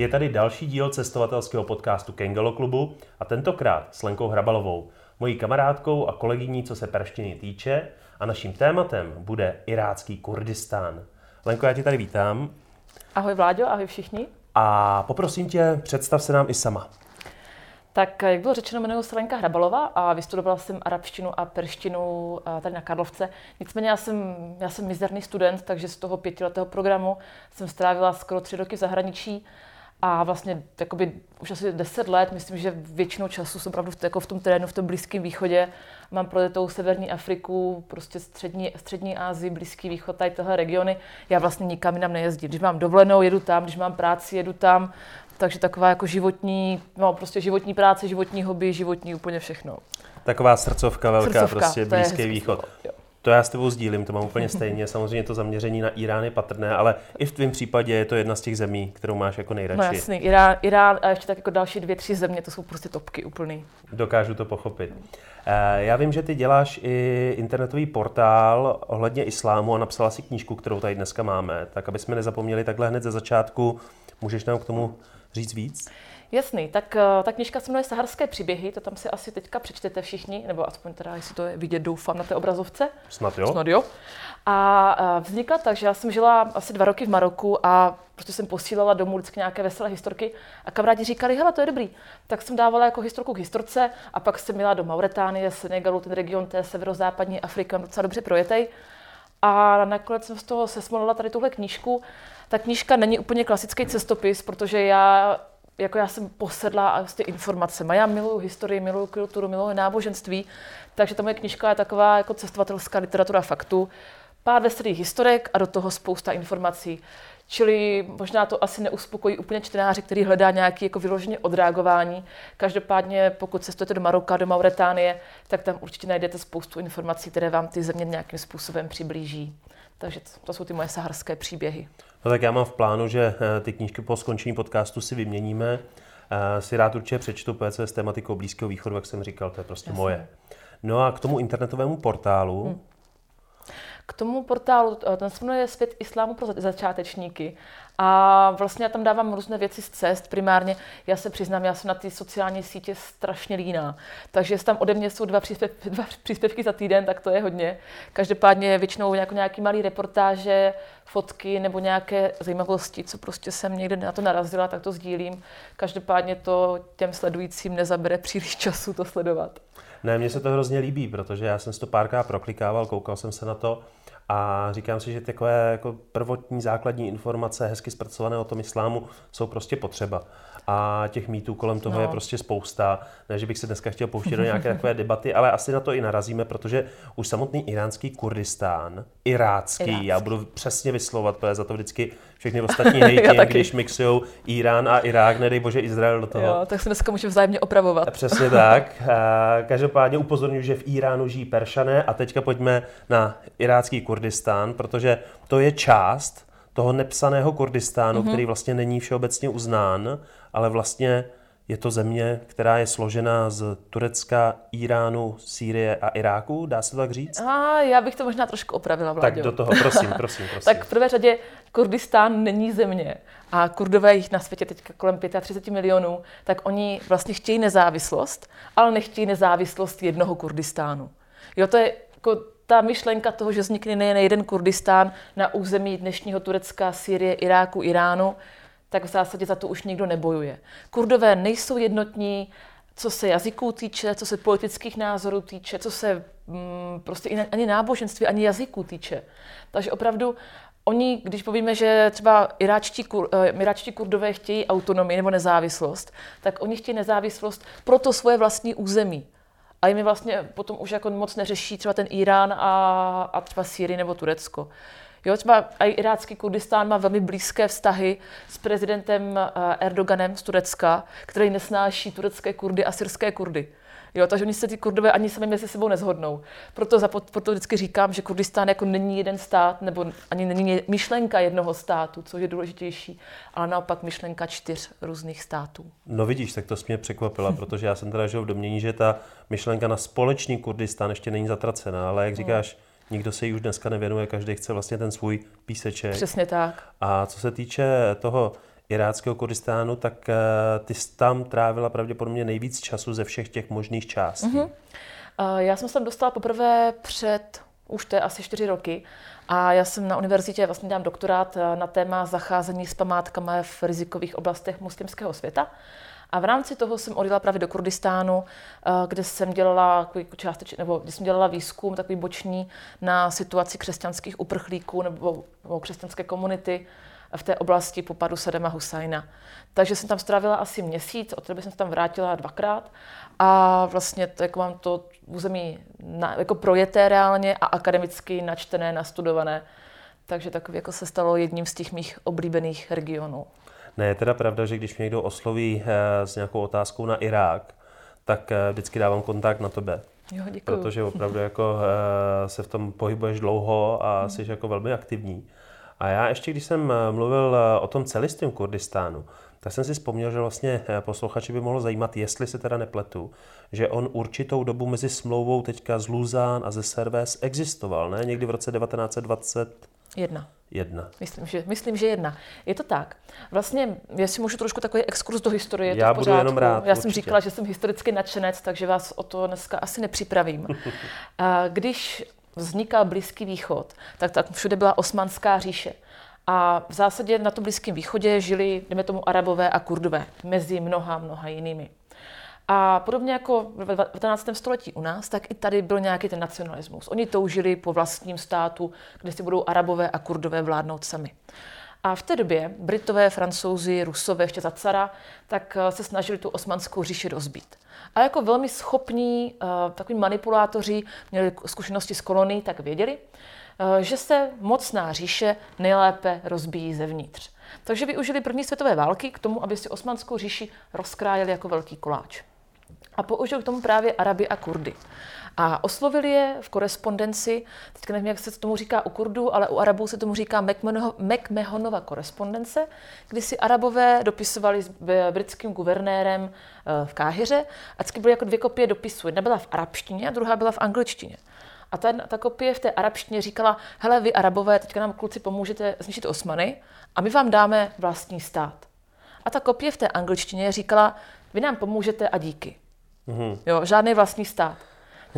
Je tady další díl cestovatelského podcastu Kengelo klubu a tentokrát s Lenkou Hrabalovou, mojí kamarádkou a kolegyní, co se perštiny týče a naším tématem bude irácký Kurdistán. Lenko, já tě tady vítám. Ahoj Vláďo, ahoj všichni. A poprosím tě, představ se nám i sama. Tak, jak bylo řečeno, jmenuji se Lenka Hrabalová a vystudovala jsem arabštinu a perštinu tady na Karlovce. Nicméně já jsem, já jsem mizerný student, takže z toho pětiletého programu jsem strávila skoro tři roky v zahraničí a vlastně jakoby, už asi deset let, myslím, že většinou času jsem opravdu v, jako v tom terénu, v tom Blízkém východě. Mám projetou Severní Afriku, prostě střední, střední Asii, Blízký východ, tady tyhle regiony. Já vlastně nikam jinam nejezdím. Když mám dovolenou, jedu tam, když mám práci, jedu tam. Takže taková jako životní, no prostě životní práce, životní hobby, životní úplně všechno. Taková srdcovka velká, srdcovka, prostě Blízký východ. Jo. To já s tebou sdílím, to mám úplně stejně. Samozřejmě to zaměření na Irán je patrné, ale i v tvém případě je to jedna z těch zemí, kterou máš jako nejradši. No jasný, Irán, Irán a ještě tak jako další dvě, tři země, to jsou prostě topky úplný. Dokážu to pochopit. Eh, já vím, že ty děláš i internetový portál ohledně islámu a napsala si knížku, kterou tady dneska máme. Tak aby jsme nezapomněli takhle hned ze začátku, můžeš nám k tomu říct víc? Jasný, tak eh, ta knižka se jmenuje Saharské příběhy, to tam si asi teďka přečtete všichni, nebo aspoň teda, jestli to je vidět, doufám, na té obrazovce. Snad jo. Snad jo. A eh, vznikla tak, že já jsem žila asi dva roky v Maroku a prostě jsem posílala domů vždycky nějaké veselé historky a kamarádi říkali, hele, to je dobrý. Tak jsem dávala jako historku k historce a pak jsem měla do Mauretánie, Senegalu, ten region té severozápadní Afriky, docela dobře projetej. A nakonec jsem z toho sesmolila tady tuhle knížku. Ta knížka není úplně klasický cestopis, protože já jako já jsem posedla s ty informacemi. Já miluju historii, miluju kulturu, miluju náboženství, takže ta moje knižka je taková jako cestovatelská literatura faktu. Pár veselých historek a do toho spousta informací. Čili možná to asi neuspokojí úplně čtenáři, který hledá nějaký jako vyloženě odreagování. Každopádně, pokud cestujete do Maroka, do Mauretánie, tak tam určitě najdete spoustu informací, které vám ty země nějakým způsobem přiblíží. Takže to jsou ty moje saharské příběhy. No tak já mám v plánu, že eh, ty knížky po skončení podcastu si vyměníme. Eh, si rád určitě přečtu, protože s tematikou Blízkého východu, jak jsem říkal, to je prostě Jasně. moje. No a k tomu internetovému portálu, hmm. K tomu portálu, eh, ten se jmenuje Svět islámu pro začátečníky a vlastně já tam dávám různé věci z cest. Primárně, já se přiznám, já jsem na ty sociální sítě strašně líná. Takže tam ode mě jsou dva, příspěv, dva příspěvky za týden, tak to je hodně. Každopádně většinou jako nějaký malý reportáže, fotky nebo nějaké zajímavosti, co prostě jsem někde na to narazila, tak to sdílím. Každopádně to těm sledujícím nezabere příliš času to sledovat. Ne, mně se to hrozně líbí, protože já jsem si to párkrát proklikával, koukal jsem se na to a říkám si, že takové jako prvotní základní informace, hezky zpracované o tom islámu, jsou prostě potřeba. A těch mýtů kolem toho no. je prostě spousta. Ne, že bych se dneska chtěl pouštět do nějaké takové debaty, ale asi na to i narazíme, protože už samotný iránský Kurdistán, irácký, irácký. já budu přesně vyslovat, protože za to vždycky všechny ostatní hejtí, když mixují Irán a Irák, nedej bože Izrael do toho. Jo, tak se dneska můžeme vzájemně opravovat. A přesně tak. A každopádně upozorňuji, že v Iránu žijí Peršané a teďka pojďme na irácký Kurdistán, protože to je část toho nepsaného Kurdistánu, mm-hmm. který vlastně není všeobecně uznán, ale vlastně je to země, která je složena z Turecka, Iránu, Sýrie a Iráku, dá se to tak říct? A já bych to možná trošku opravila, Vláďo. Tak do toho, prosím, prosím, prosím. tak v prvé řadě Kurdistán není země a Kurdové jich na světě teď kolem 35 milionů, tak oni vlastně chtějí nezávislost, ale nechtějí nezávislost jednoho Kurdistánu. Jo, to je jako ta myšlenka toho, že vznikne nejen jeden Kurdistán na území dnešního Turecka, Sýrie, Iráku, Iránu, tak v zásadě za to už nikdo nebojuje. Kurdové nejsou jednotní, co se jazyků týče, co se politických názorů týče, co se mm, prostě ani náboženství, ani jazyků týče. Takže opravdu oni, když povíme, že třeba iráčtí, kur, uh, iráčtí kurdové chtějí autonomii nebo nezávislost, tak oni chtějí nezávislost pro to svoje vlastní území. A jim vlastně potom už jako moc neřeší třeba ten Irán a, a třeba Sýrii nebo Turecko. Jo, třeba i irácký Kurdistán má velmi blízké vztahy s prezidentem eh, Erdoganem z Turecka, který nesnáší turecké Kurdy a syrské Kurdy. Jo, takže oni se ty kurdové ani sami mezi sebou nezhodnou. Proto, za, proto vždycky říkám, že Kurdistán jako není jeden stát, nebo ani není myšlenka jednoho státu, což je důležitější, ale naopak myšlenka čtyř různých států. No vidíš, tak to mě překvapila, protože já jsem teda žil v domění, že ta myšlenka na společný Kurdistán ještě není zatracená, ale jak říkáš, no Nikdo se jí už dneska nevěnuje, každý chce vlastně ten svůj píseček. Přesně tak. A co se týče toho iráckého Kurdistánu, tak eh, ty jsi tam trávila pravděpodobně nejvíc času ze všech těch možných částí. Mm-hmm. Já jsem se tam dostala poprvé před, už to je asi čtyři roky, a já jsem na univerzitě vlastně dám doktorát eh, na téma zacházení s památkami v rizikových oblastech muslimského světa. A v rámci toho jsem odjela právě do Kurdistánu, eh, kde jsem dělala částeč, nebo kde jsem dělala výzkum takový boční na situaci křesťanských uprchlíků nebo, nebo křesťanské komunity v té oblasti popadu Sadama Husajna. Takže jsem tam strávila asi měsíc, od té jsem se tam vrátila dvakrát a vlastně to, jako mám to území na, jako projeté reálně a akademicky načtené, nastudované. Takže takový jako se stalo jedním z těch mých oblíbených regionů. Ne, je teda pravda, že když mě někdo osloví eh, s nějakou otázkou na Irák, tak eh, vždycky dávám kontakt na tebe. Jo, děkuju. Protože opravdu jako eh, se v tom pohybuješ dlouho a hmm. jsi jako velmi aktivní. A já ještě, když jsem mluvil o tom celistvém Kurdistánu, tak jsem si vzpomněl, že vlastně posluchači by mohlo zajímat, jestli se teda nepletu, že on určitou dobu mezi smlouvou teďka z Luzán a ze Serves existoval, ne? Někdy v roce 1920. Jedna. Jedna. Myslím že, myslím, že jedna. Je to tak. Vlastně, jestli můžu trošku takový exkurs do historie, Já to budu jenom rád. Já určitě. jsem říkala, že jsem historicky nadšenec, takže vás o to dneska asi nepřipravím. Když vznikal Blízký východ, tak, tak všude byla osmanská říše. A v zásadě na tom Blízkém východě žili, jdeme tomu, arabové a kurdové, mezi mnoha, mnoha jinými. A podobně jako v 19. století u nás, tak i tady byl nějaký ten nacionalismus. Oni toužili po vlastním státu, kde si budou arabové a kurdové vládnout sami. A v té době Britové, Francouzi, Rusové ještě za cara, tak eh, se snažili tu osmanskou říši rozbít. A jako velmi schopní uh, takový manipulátoři, měli zkušenosti z kolonií, tak věděli, uh, že se mocná říše nejlépe rozbíjí zevnitř. Takže využili první světové války k tomu, aby si osmanskou říši rozkrájeli jako velký koláč a použil k tomu právě Araby a Kurdy. A oslovili je v korespondenci, teď nevím, jak se tomu říká u Kurdů, ale u Arabů se tomu říká McMahonova korespondence, kdy si Arabové dopisovali s britským guvernérem eh, v Káhyře a vždycky byly jako dvě kopie dopisů. Jedna byla v arabštině a druhá byla v angličtině. A ta, ta kopie v té arabštině říkala, hele, vy arabové, teďka nám kluci pomůžete zničit Osmany a my vám dáme vlastní stát. A ta kopie v té angličtině říkala, vy nám pomůžete a díky. Mm-hmm. Jo, žádný vlastní stát.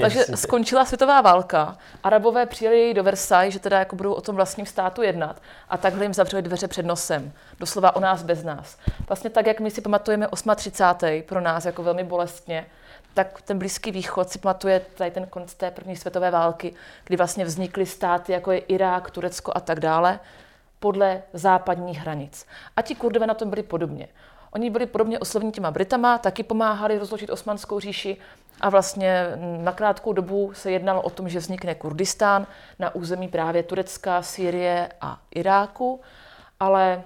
Takže Jasně. skončila světová válka, Arabové přijeli do Versailles, že teda jako budou o tom vlastním státu jednat a takhle jim zavřeli dveře před nosem. Doslova o nás bez nás. Vlastně tak, jak my si pamatujeme 38. pro nás jako velmi bolestně, tak ten Blízký východ si pamatuje tady ten konec té první světové války, kdy vlastně vznikly státy, jako je Irák, Turecko a tak dále, podle západních hranic. A ti kurdové na tom byli podobně. Oni byli podobně osloveni těma Britama, taky pomáhali rozložit osmanskou říši a vlastně na krátkou dobu se jednalo o tom, že vznikne Kurdistán na území právě Turecka, Sýrie a Iráku, ale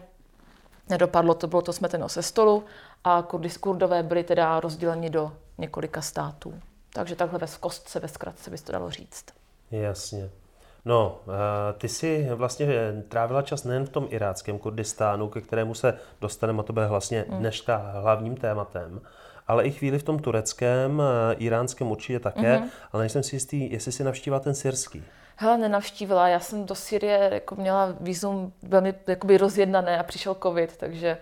nedopadlo to, bylo to smeteno se stolu a Kurdové byli teda rozděleni do několika států. Takže takhle ve kostce, ve zkratce by to dalo říct. Jasně. No, eh, ty si vlastně trávila čas nejen v tom iráckém Kurdistánu, ke kterému se dostaneme, a to bude vlastně hmm. dneška hlavním tématem, ale i chvíli v tom tureckém, eh, iránském určitě také, mm-hmm. ale nejsem si jistý, jestli si navštívila ten syrský. Hele, nenavštívila. Já jsem do Syrie jako měla výzum velmi jakoby rozjednané a přišel covid, takže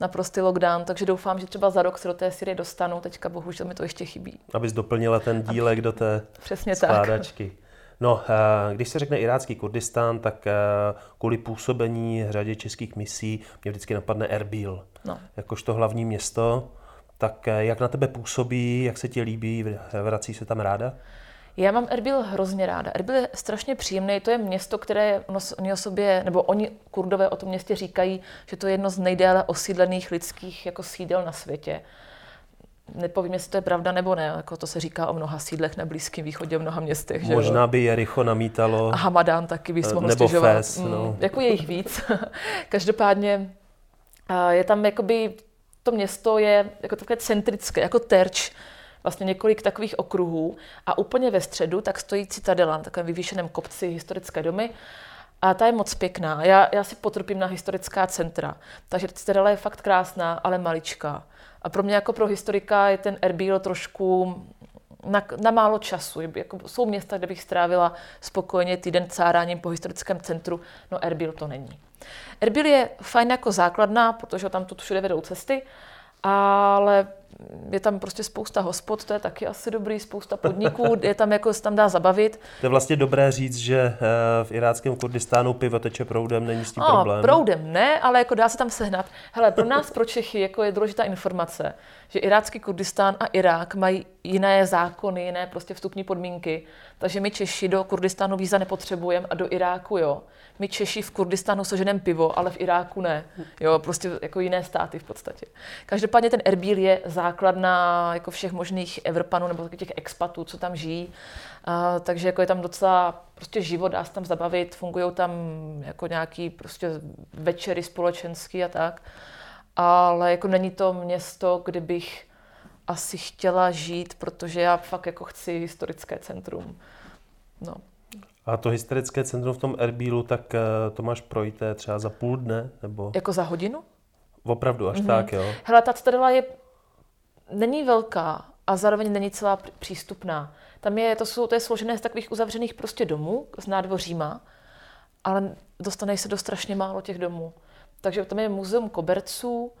naprostý lockdown, takže doufám, že třeba za rok se do té Syrie dostanu. Teďka bohužel mi to ještě chybí. Abys doplnila ten dílek do té Přesně skládačky. Tak. No, eh, když se řekne irácký Kurdistán, tak eh, kvůli působení řadě českých misí mě vždycky napadne Erbil. No. Jakožto hlavní město. Tak eh, jak na tebe působí, jak se ti líbí, vrací se tam ráda? Já mám Erbil hrozně ráda. Erbil je strašně příjemný. To je město, které oni o sobě, nebo oni kurdové o tom městě říkají, že to je jedno z nejdéle osídlených lidských jako sídel na světě nepovím, jestli to je pravda nebo ne, jako to se říká o mnoha sídlech na Blízkém východě, v mnoha městech. Možná že by Jericho namítalo. A Hamadán taky by se mohl Nebo stěžovat. Fes, mm, no. Jako je jich víc. Každopádně je tam jakoby, to město je jako takové centrické, jako terč, vlastně několik takových okruhů a úplně ve středu tak stojí citadela na takovém vyvýšeném kopci historické domy a ta je moc pěkná. Já, já si potrpím na historická centra, takže citadela je fakt krásná, ale maličká. A pro mě jako pro historika je ten Erbil trošku na, na málo času. Jako jsou města, kde bych strávila spokojně týden cáráním po historickém centru, no Erbil to není. Erbil je fajn jako základna, protože tam tu všude vedou cesty, ale je tam prostě spousta hospod, to je taky asi dobrý, spousta podniků, je tam jako se tam dá zabavit. To je vlastně dobré říct, že eh, v iráckém Kurdistánu pivo teče proudem, není s tím no, problém. Proudem ne, ale jako dá se tam sehnat. Hele, pro nás, pro Čechy, jako je důležitá informace, že irácký Kurdistán a Irák mají jiné zákony, jiné prostě vstupní podmínky. Takže my Češi do Kurdistánu víza nepotřebujeme a do Iráku jo. My Češi v Kurdistánu seženeme pivo, ale v Iráku ne. Jo, prostě jako jiné státy v podstatě. Každopádně ten Erbil je základna jako všech možných Evropanů nebo těch expatů, co tam žijí. Uh, takže jako je tam docela prostě život, dá se tam zabavit, fungují tam jako nějaký prostě večery společenský a tak. Ale jako není to město, kde bych asi chtěla žít, protože já fakt jako chci historické centrum. No. A to historické centrum v tom Erbílu, tak eh, to máš projít třeba za půl dne? Nebo... Jako za hodinu? Opravdu, až mm-hmm. tak, jo? Hele, ta citadela je, není velká a zároveň není celá přístupná. Tam je, to, jsou, to je složené z takových uzavřených prostě domů, s nádvoříma, ale dostaneš se do strašně málo těch domů. Takže tam je muzeum koberců,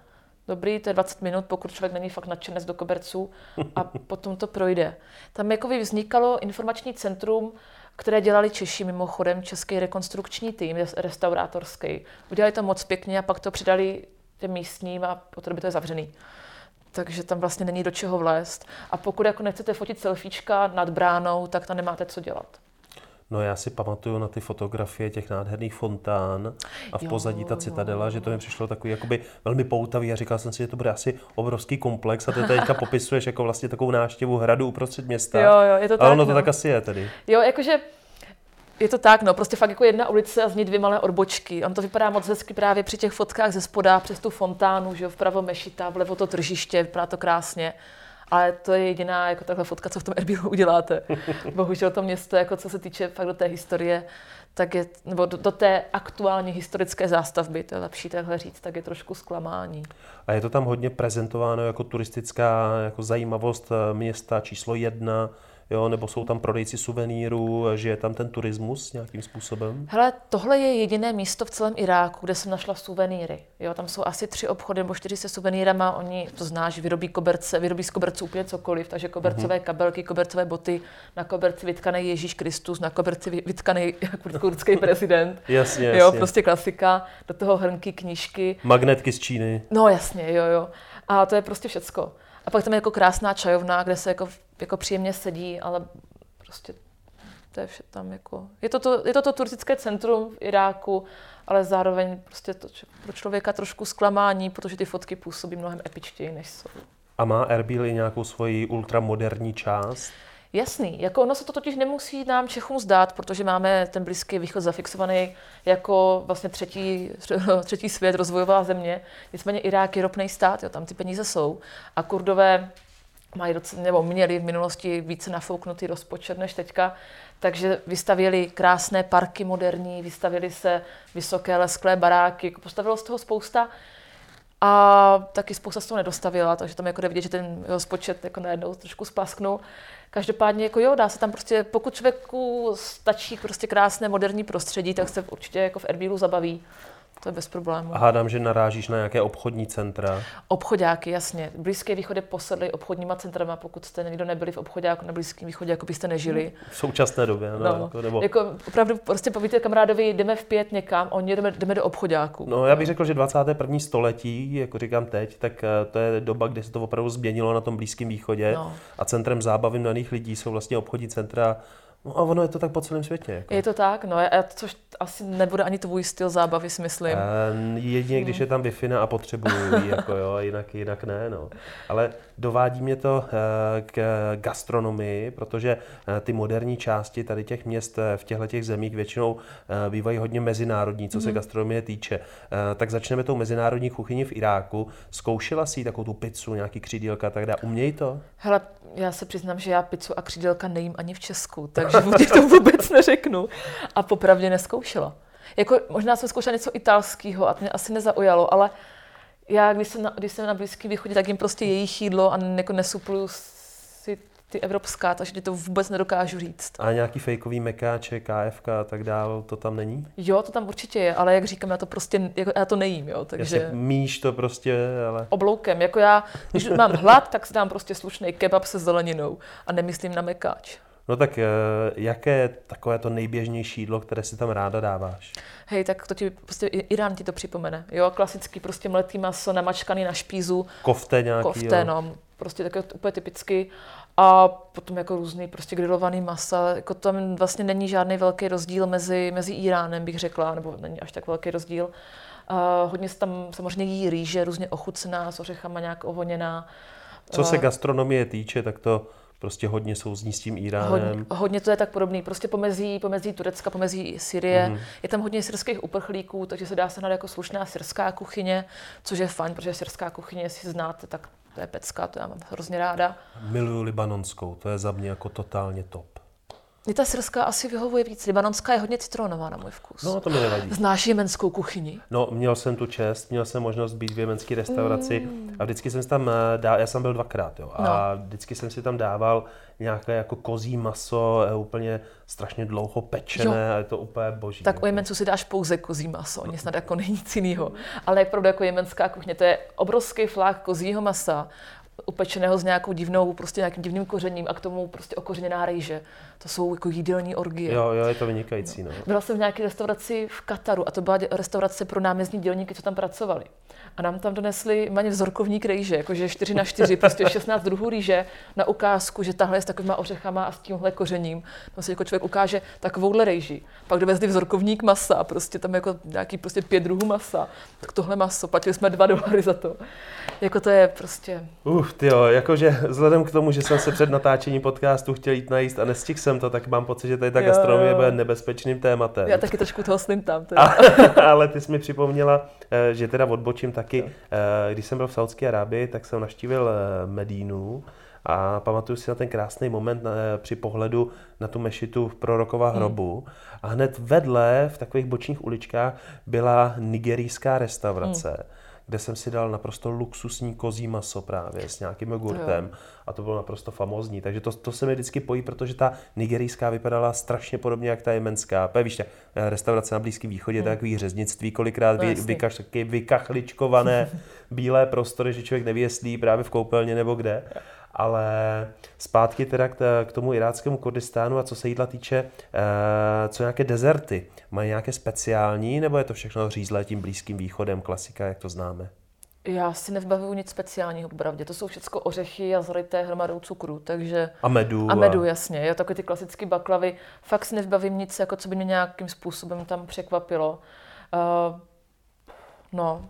dobrý, to je 20 minut, pokud člověk není fakt nadšenec do koberců a potom to projde. Tam jako vznikalo informační centrum, které dělali Češi, mimochodem Český rekonstrukční tým, restaurátorský. Udělali to moc pěkně a pak to přidali těm místním a potom by to je zavřený. Takže tam vlastně není do čeho vlézt. A pokud jako nechcete fotit selfiečka nad bránou, tak tam nemáte co dělat. No já si pamatuju na ty fotografie těch nádherných fontán a v pozadí ta citadela, že to mi přišlo takový jakoby velmi poutavý a říkal jsem si, že to bude asi obrovský komplex a ty teďka popisuješ jako vlastně takovou návštěvu hradu uprostřed města. Jo, jo, je to tak. Ale ono to no. tak asi je tedy. Jo, jakože je to tak, no, prostě fakt jako jedna ulice a z ní dvě malé odbočky. On to vypadá moc hezky právě při těch fotkách ze spoda, přes tu fontánu, že jo, vpravo mešita, vlevo to tržiště, vypadá to krásně. Ale to je jediná jako takhle fotka, co v tom Erbilu uděláte. Bohužel to město, jako co se týče fakt do té historie, tak je, nebo do, do té aktuální historické zástavby, to je lepší takhle říct, tak je trošku zklamání. A je to tam hodně prezentováno jako turistická jako zajímavost eh, města číslo jedna, jo, nebo jsou tam prodejci suvenýrů, že je tam ten turismus nějakým způsobem? Hele, tohle je jediné místo v celém Iráku, kde jsem našla suvenýry. Jo, tam jsou asi tři obchody nebo čtyři se suvenýrama, oni, to znáš, vyrobí koberce, vyrobí z koberců úplně cokoliv, takže kobercové mm-hmm. kabelky, kobercové boty, na koberci vytkaný Ježíš Kristus, na koberci vytkaný kurdský prezident. jasně, jasně. Jo, prostě klasika, do toho hrnky, knížky. Magnetky z Číny. No jasně, jo, jo. A to je prostě všecko. A pak tam je jako krásná čajovna, kde se jako, jako příjemně sedí, ale prostě to je vše tam jako... Je to to, je to, to turistické centrum v Iráku, ale zároveň prostě to pro člověka trošku zklamání, protože ty fotky působí mnohem epičtěji, než jsou. A má Erbil i nějakou svoji ultramoderní část? Jasný, jako ono se to totiž nemusí nám Čechům zdát, protože máme ten Blízký východ zafixovaný jako vlastně třetí, třetí svět, rozvojová země. Nicméně Irák je ropný stát, jo, tam ty peníze jsou. A Kurdové mají docela, nebo měli v minulosti více nafouknutý rozpočet než teďka, takže vystavěli krásné parky moderní, vystavěli se vysoké lesklé baráky, jako postavilo z toho spousta. A taky spousta z toho nedostavila, takže tam jako jde vidět, že ten rozpočet jako najednou trošku splasknul. Každopádně jako jo, dá se tam prostě, pokud člověku stačí prostě krásné moderní prostředí, tak se určitě jako v Erbilu zabaví. To je bez problémů. A hádám, že narážíš na nějaké obchodní centra. Obchodáky, jasně. Blízké východy posedly obchodníma centrama, pokud jste někdo nebyli v obchodáku na Blízkém východě, jako byste nežili. V současné době, no. no jako, nebo... jako opravdu prostě povíte kamarádovi, jdeme v pět někam, oni jdeme, jdeme do obchodáku. No, já bych řekl, že 21. století, jako říkám teď, tak eh, to je doba, kdy se to opravdu změnilo na tom Blízkém východě no. a centrem zábavy mladých lidí jsou vlastně obchodní centra No a ono je to tak po celém světě. Jako. Je to tak, no, a což asi nebude ani tvůj styl zábavy, si myslím. Uh, jedině, když je tam wi a potřebuju jako jo, jinak, jinak ne, no. Ale dovádí mě to uh, k gastronomii, protože uh, ty moderní části tady těch měst v těchto těch zemích většinou uh, bývají hodně mezinárodní, co se mhm. gastronomie týče. Uh, tak začneme tou mezinárodní kuchyni v Iráku. Zkoušela si takovou tu pizzu, nějaký křídílka tak dále. Uměj to? Hele, já se přiznám, že já pizzu a křídelka nejím ani v Česku, ti to vůbec neřeknu. A popravdě neskoušela. Jako, možná jsem zkoušela něco italského a to mě asi nezaujalo, ale já, když jsem na, když jsem na Blízkém východě, tak jim prostě jejich jídlo a jako nesupluju si ty evropská, takže to vůbec nedokážu říct. A nějaký fejkový mekáče, KFK a tak dál, to tam není? Jo, to tam určitě je, ale jak říkám, já to prostě, jako, já to nejím, jo, takže... Jasně, míš to prostě, ale... Obloukem, jako já, když mám hlad, tak si dám prostě slušný kebab se zeleninou a nemyslím na mekáč. No tak eh, jaké je takové to nejběžnější jídlo, které si tam ráda dáváš? Hej, tak to ti prostě Irán ti to připomene. Jo, klasický prostě mletý maso namačkaný na špízu. Kofte nějaký, Kofte, jo. no, prostě také úplně typicky. A potom jako různý prostě grilovaný masa. Jako tam vlastně není žádný velký rozdíl mezi, mezi Iránem, bych řekla, nebo není až tak velký rozdíl. Uh, hodně se tam samozřejmě jí rýže, různě ochucená, s ořechama nějak ovoněná. Co se gastronomie týče, tak to prostě hodně souzní s tím Iránem. Hodně, hodně to je tak podobný. Prostě pomezí, pomezí Turecka, pomezí Syrie. Mm-hmm. Je tam hodně syrských uprchlíků, takže se dá se jako slušná syrská kuchyně, což je fajn, protože syrská kuchyně, jestli znáte, tak to je pecka, to já mám hrozně ráda. Miluju libanonskou, to je za mě jako totálně top. Mě ta syrská asi vyhovuje víc. Libanonská je hodně citronová na můj vkus. No, to mi nevadí. Znáš jemenskou kuchyni? No, měl jsem tu čest, měl jsem možnost být v jemenské restauraci mm. a vždycky jsem si tam eh, dál, já jsem byl dvakrát, jo, a no. vždycky jsem si tam dával nějaké jako kozí maso, je úplně strašně dlouho pečené jo. a je to úplně boží. Tak jako. u Jemenců si dáš pouze kozí maso, oni snad jako není nic jiného. Ale jak pravda jako jemenská kuchně, to je obrovský flák kozího masa, upečeného s nějakou divnou, prostě nějakým divným kořením a k tomu prostě okořeněná rejže. To jsou jako jídelní orgie. Jo, jo, je to vynikající. No. Byla jsem v nějaké restauraci v Kataru a to byla restaurace pro náměstní dělníky, co tam pracovali. A nám tam donesli maně vzorkovník rejže, jakože 4 na 4, prostě 16 druhů rýže na ukázku, že tahle je s takovýma ořechama a s tímhle kořením. No si jako člověk ukáže takovouhle rejži. Pak dovezli vzorkovník masa, prostě tam jako nějaký prostě pět druhů masa. Tak tohle maso, platili jsme dva dolary za to. Jako to je prostě... Uf, jo, jakože vzhledem k tomu, že jsem se před natáčením podcastu chtěl jít najíst a nestihl jsem to, tak mám pocit, že tady ta gastronomie bude nebezpečným tématem. Já taky trošku toho sním tam. A, ale ty jsi mi připomněla, eh, že teda odbočím taky. Eh, když jsem byl v Saudské Arábii, tak jsem navštívil eh, Medínu a pamatuju si na ten krásný moment při pohledu na tu mešitu v prorokova hmm. hrobu. Hmm. A hned vedle, v takových bočních uličkách, byla nigerijská restaurace. Hmm kde jsem si dal naprosto luxusní kozí maso právě s nějakým jogurtem jo. a to bylo naprosto famózní. Takže to, to se mi vždycky pojí, protože ta nigerijská vypadala strašně podobně jak ta jemenská. Pě, víš, restaurace na Blízkém východě, hmm. takový řeznictví, kolikrát no, vy, vykaš, taky vykachličkované bílé prostory, že člověk nevěslí právě v koupelně nebo kde. Ale zpátky teda k, tomu iráckému Kurdistánu a co se jídla týče, eh, co nějaké dezerty, mají nějaké speciální, nebo je to všechno řízlé tím Blízkým východem, klasika, jak to známe? Já si nevbavuju nic speciálního, pravdě. To jsou všechno ořechy a zryté hromadou cukru, takže... A medu. A medu, a... jasně. Jo, takové ty klasické baklavy. Fakt si nevbavím nic, jako co by mě nějakým způsobem tam překvapilo. Uh, no,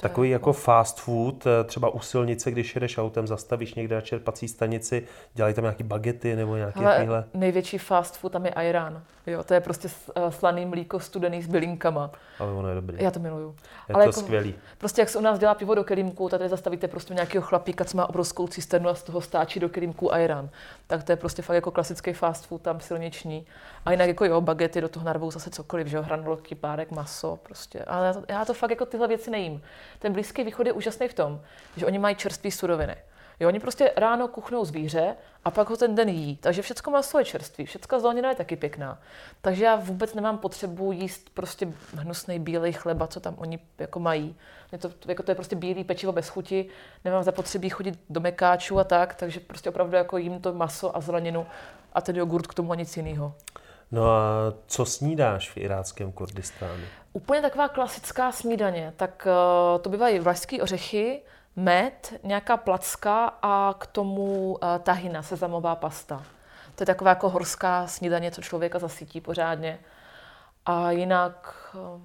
Takový jako fast food, eh, třeba u silnice, když jedeš autem, zastavíš někde na čerpací stanici, dělají tam nějaký bagety nebo nějaké takovéhle. Největší fast food tam je Iran. Jo, to je prostě eh, slaný mlíko studený s bylinkama. Ale ono je dobrý. Já to miluju. Je Ale to jako, skvělý. Prostě jak se u nás dělá pivo do kelímku, tady zastavíte prostě nějakého chlapíka, co má obrovskou cisternu a z toho stáčí do kelímku Iran. Tak to je prostě fakt jako klasický fast food tam silniční. A jinak jako jo, bagety do toho narvou zase cokoliv, že jo, hranolky, párek, maso, prostě. Ale já to, já to fakt jako tyhle věci nejím. Ten Blízký východ je úžasný v tom, že oni mají čerstvé suroviny. Jo, oni prostě ráno kuchnou zvíře a pak ho ten den jí. Takže všechno maso je čerstvý, všechno zelenina je taky pěkná. Takže já vůbec nemám potřebu jíst prostě hnusný bílej chleba, co tam oni jako mají. Je to, jako to je prostě bílý pečivo bez chuti, nemám zapotřebí chodit do mekáčů a tak, takže prostě opravdu jako jím to maso a zeleninu a ten jogurt k tomu a nic jiného. No a co snídáš v iráckém Kurdistánu? Úplně taková klasická snídaně. Tak uh, to bývají vlašské ořechy, med, nějaká placka a k tomu uh, tahina, sezamová pasta. To je taková jako horská snídaně, co člověka zasytí pořádně. A jinak, uh,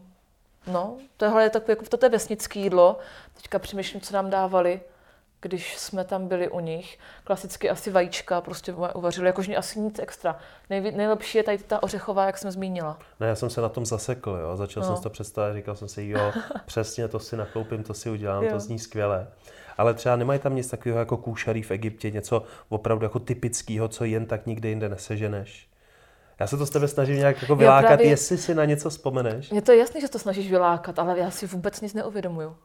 no, tohle je takové, jako, toto je vesnické jídlo. Teďka přemýšlím, co nám dávali když jsme tam byli u nich. Klasicky asi vajíčka prostě uvařili, jakože asi nic extra. Nejví, nejlepší je tady ta ořechová, jak jsem zmínila. Ne, já jsem se na tom zasekl, jo. začal no. jsem si to představit, říkal jsem si, jo, přesně to si nakoupím, to si udělám, jo. to zní skvěle. Ale třeba nemají tam nic takového jako kůšarí v Egyptě, něco opravdu jako typického, co jen tak nikde jinde neseženeš. Já se to s tebe snažím nějak jako vylákat, právě... jestli si na něco vzpomeneš. Mně to je jasné, že to snažíš vylákat, ale já si vůbec nic neuvědomuju.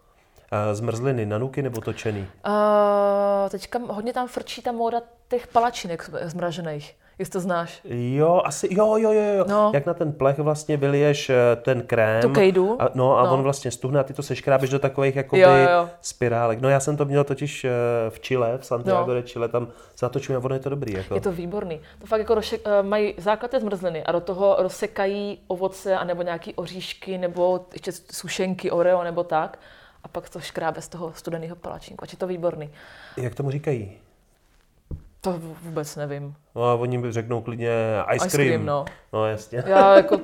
Uh, zmrzliny na nuky nebo točený? Uh, teďka hodně tam frčí ta móda těch palačinek zmražených jestli to znáš. Jo, asi, jo, jo, jo, jo. No. Jak na ten plech vlastně vyliješ eh, ten krém. Tu kejdu. A, no a no. on vlastně stuhne a ty to seškrábeš do takových jakoby jo, jo, spirálek. No já jsem to měl totiž eh, v Chile, v Santiago no. de Chile, tam zatočím a ono je to dobrý. Jako. Je to výborný. To fakt jako rošek, eh, mají základ té zmrzliny a do toho rozsekají ovoce anebo nějaký oříšky nebo ještě sušenky, oreo nebo tak pak to škrábe z toho studeného palačinku. Ať je to výborný. Jak tomu říkají? To vůbec nevím. No a oni mi řeknou klidně ice, ice cream. cream. no. no jasně. Já, jako,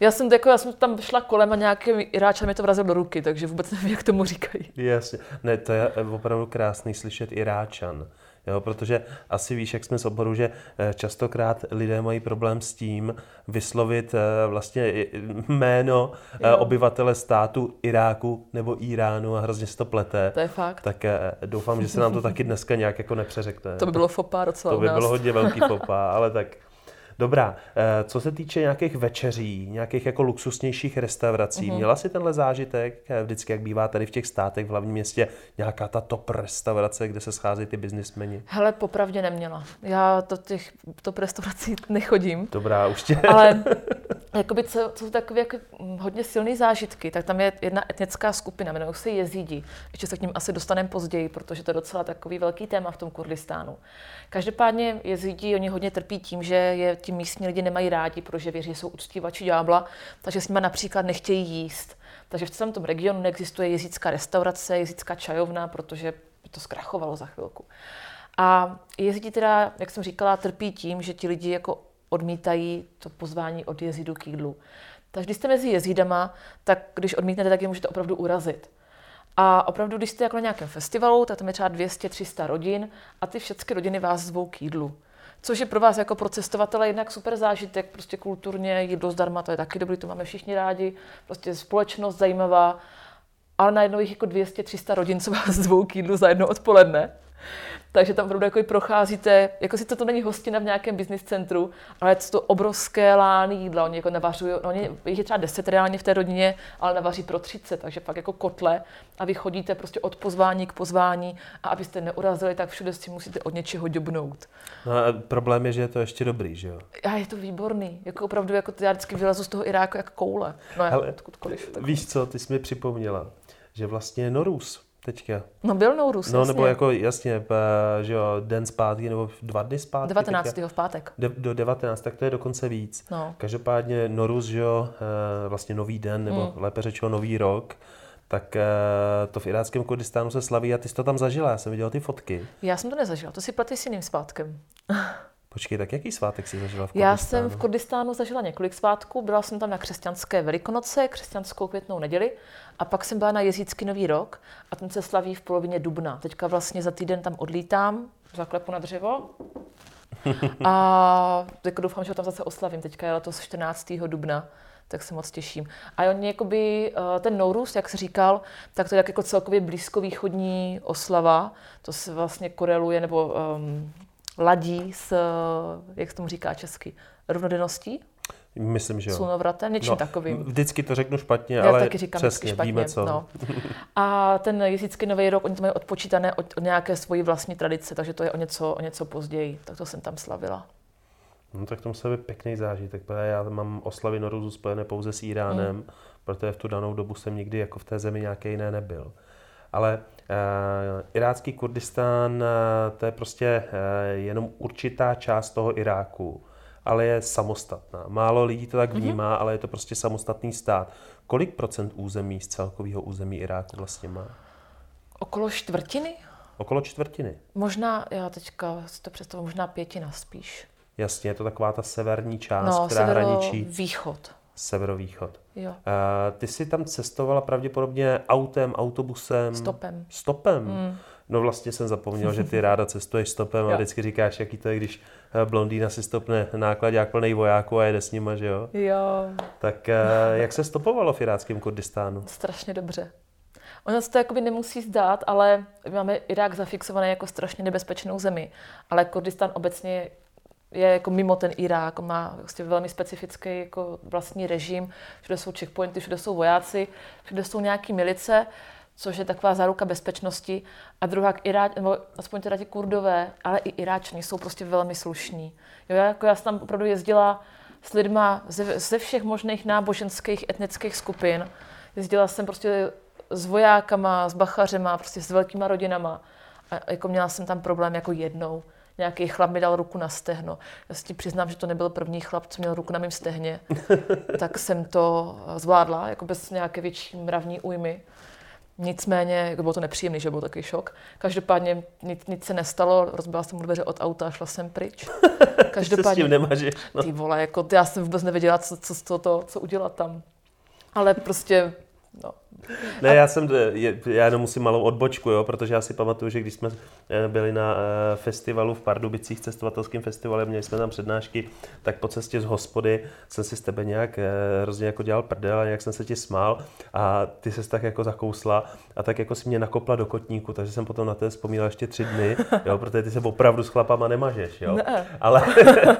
já, jsem, jako, já jsem tam šla kolem a nějaký Iráčan mi to vrazil do ruky, takže vůbec nevím, jak tomu říkají. Jasně. Ne, to je opravdu krásný slyšet Iráčan. Jo, protože asi víš, jak jsme z oboru, že eh, častokrát lidé mají problém s tím vyslovit eh, vlastně jméno eh, jo. obyvatele státu Iráku nebo Iránu a hrozně se to plete. To je fakt. Tak doufám, že se nám to taky dneska nějak jako nepřeřekne. To by bylo fopa docela To by bylo hodně velký fopa, ale tak Dobrá, eh, co se týče nějakých večeří, nějakých jako luxusnějších restaurací, mm-hmm. měla si tenhle zážitek, eh, vždycky jak bývá tady v těch státech, v hlavním městě, nějaká ta top restaurace, kde se scházejí ty biznismeni? Hele, popravdě neměla. Já do těch top restaurací nechodím. Dobrá, už tě. Ale jakoby, co, co jsou takové jako hodně silné zážitky, tak tam je jedna etnická skupina, jmenují se jezídi. Ještě se k ním asi dostaneme později, protože to je docela takový velký téma v tom Kurdistánu. Každopádně jezídi, oni hodně trpí tím, že je ti místní lidi nemají rádi, protože věří, že jsou uctívači ďábla, takže s nimi například nechtějí jíst. Takže v celém tom regionu neexistuje jezická restaurace, jezická čajovna, protože to zkrachovalo za chvilku. A jezidi teda, jak jsem říkala, trpí tím, že ti lidi jako odmítají to pozvání od jezidu k jídlu. Takže když jste mezi jezídama, tak když odmítnete, tak je můžete opravdu urazit. A opravdu, když jste jako na nějakém festivalu, tak tam je třeba 200-300 rodin a ty všechny rodiny vás zvou k jídlu. Což je pro vás jako pro cestovatele jednak super zážitek, prostě kulturně, jídlo zdarma, to je taky dobrý, to máme všichni rádi, prostě společnost zajímavá, ale najednou jich jako 200-300 rodin, co vás zvou k jídlu za jedno odpoledne. Takže tam opravdu jako procházíte, jako si to, to není hostina v nějakém business centru, ale je to obrovské lány jídla. Oni jako navařují, no, oni, je třeba 10 reálně v té rodině, ale navaří pro 30, takže pak jako kotle a vy chodíte prostě od pozvání k pozvání a abyste neurazili, tak všude si musíte od něčeho dobnout. No a problém je, že je to ještě dobrý, že jo? A je to výborný. Jako opravdu, jako já vždycky vylezu z toho Iráku jak koule. No, Hele, odkudkoliv. Víš co, ty jsi mi připomněla, že vlastně Norus, teďka. No byl Nourus, No jasně. nebo jako jasně, že jo, den zpátky nebo dva dny zpátky. 19. Teďka, v pátek. De, do 19, tak to je dokonce víc. No. Každopádně Norus, že jo, eh, vlastně nový den, nebo hmm. lépe řečeno nový rok, tak eh, to v iráckém Kurdistánu se slaví a ty jsi to tam zažila, já jsem viděl ty fotky. Já jsem to nezažila, to si platí s jiným zpátkem. Počkej, tak jaký svátek jsi zažila v Kurdistánu? Já jsem v Kurdistánu zažila několik svátků. Byla jsem tam na křesťanské velikonoce, křesťanskou květnou neděli a pak jsem byla na Jezícký nový rok a ten se slaví v polovině dubna. Teďka vlastně za týden tam odlítám, zaklepu na dřevo a jako doufám, že ho tam zase oslavím. Teďka je letos 14. dubna tak se moc těším. A on jakoby, eh, ten Nourus, jak se říkal, tak to je jako celkově blízkovýchodní oslava. To se vlastně koreluje nebo um, ladí s, jak se tomu říká česky, rovnodenností? Myslím, že jo. Slunovratem, něčím no, takovým. Vždycky to řeknu špatně, Já ale taky říkám přesně, špatně, víme co. No. A ten jezický nový rok, oni to mají odpočítané od, od nějaké svojí vlastní tradice, takže to je o něco, o něco později. Tak to jsem tam slavila. No tak to musel být pěkný zážitek, protože já mám oslavy Noruzu spojené pouze s Iránem, mm. protože v tu danou dobu jsem nikdy jako v té zemi nějaké jiné nebyl. Ale irácký Kurdistán, uh, to je prostě uh, jenom určitá část toho Iráku, ale je samostatná. Málo lidí to tak mhm. vnímá, mm-hmm. ale je to prostě samostatný stát. Kolik procent území z celkového území Iráku vlastně má? Okolo čtvrtiny? Okolo čtvrtiny. Možná, já teďka si to představuji, možná pětina spíš. Jasně, je to taková ta severní část, no, která hraničí. východ. Severovýchod. Jo. Uh, ty jsi tam cestovala pravděpodobně autem, autobusem? Stopem. Stopem? Mm. No vlastně jsem zapomněl, že ty ráda cestuješ stopem a vždycky říkáš, jaký to je, když eh, blondýna si stopne jak plný vojáků a jede s nima, že jo? Jo. Tak uh, jak se stopovalo v iráckém Kurdistánu? Strašně dobře. Ono se to jakoby nemusí zdát, ale máme Irák zafixovaný jako strašně nebezpečnou zemi. Ale Kurdistán obecně je jako mimo ten Irák, má vlastně velmi specifický jako vlastní režim, všude jsou checkpointy, všude jsou vojáci, všude jsou nějaký milice, což je taková záruka bezpečnosti. A druhá, Irá, nebo aspoň teda ti kurdové, ale i Iráčani jsou prostě velmi slušní. Jo, jako já jsem tam opravdu jezdila s lidma ze, ze všech možných náboženských, etnických skupin. Jezdila jsem prostě s vojákama, s bachařema, prostě s velkýma rodinama. A jako měla jsem tam problém jako jednou. Nějaký chlap mi dal ruku na stehno. Já si ti přiznám, že to nebyl první chlap, co měl ruku na mém stehně. tak jsem to zvládla, jako bez nějaké větší mravní újmy. Nicméně, jako bylo to nepříjemný, že byl takový šok. Každopádně nic, nic se nestalo, rozbila jsem mu dveře od auta a šla jsem pryč. Každopádně, nemažeš, no. ty vole, jako, já jsem vůbec nevěděla, co, co, co, to, co udělat tam. Ale prostě No. Ne, já jsem, já jenom musím malou odbočku, jo, protože já si pamatuju, že když jsme eh, byli na eh, festivalu v Pardubicích, cestovatelským festivalem, měli jsme tam přednášky, tak po cestě z hospody jsem si s tebe nějak eh, hrozně jako dělal prdel a nějak jsem se ti smál a ty se tak jako zakousla a tak jako si mě nakopla do kotníku, takže jsem potom na to vzpomínal ještě tři dny, jo, protože ty se opravdu s chlapama nemažeš, jo. Ne. Ale,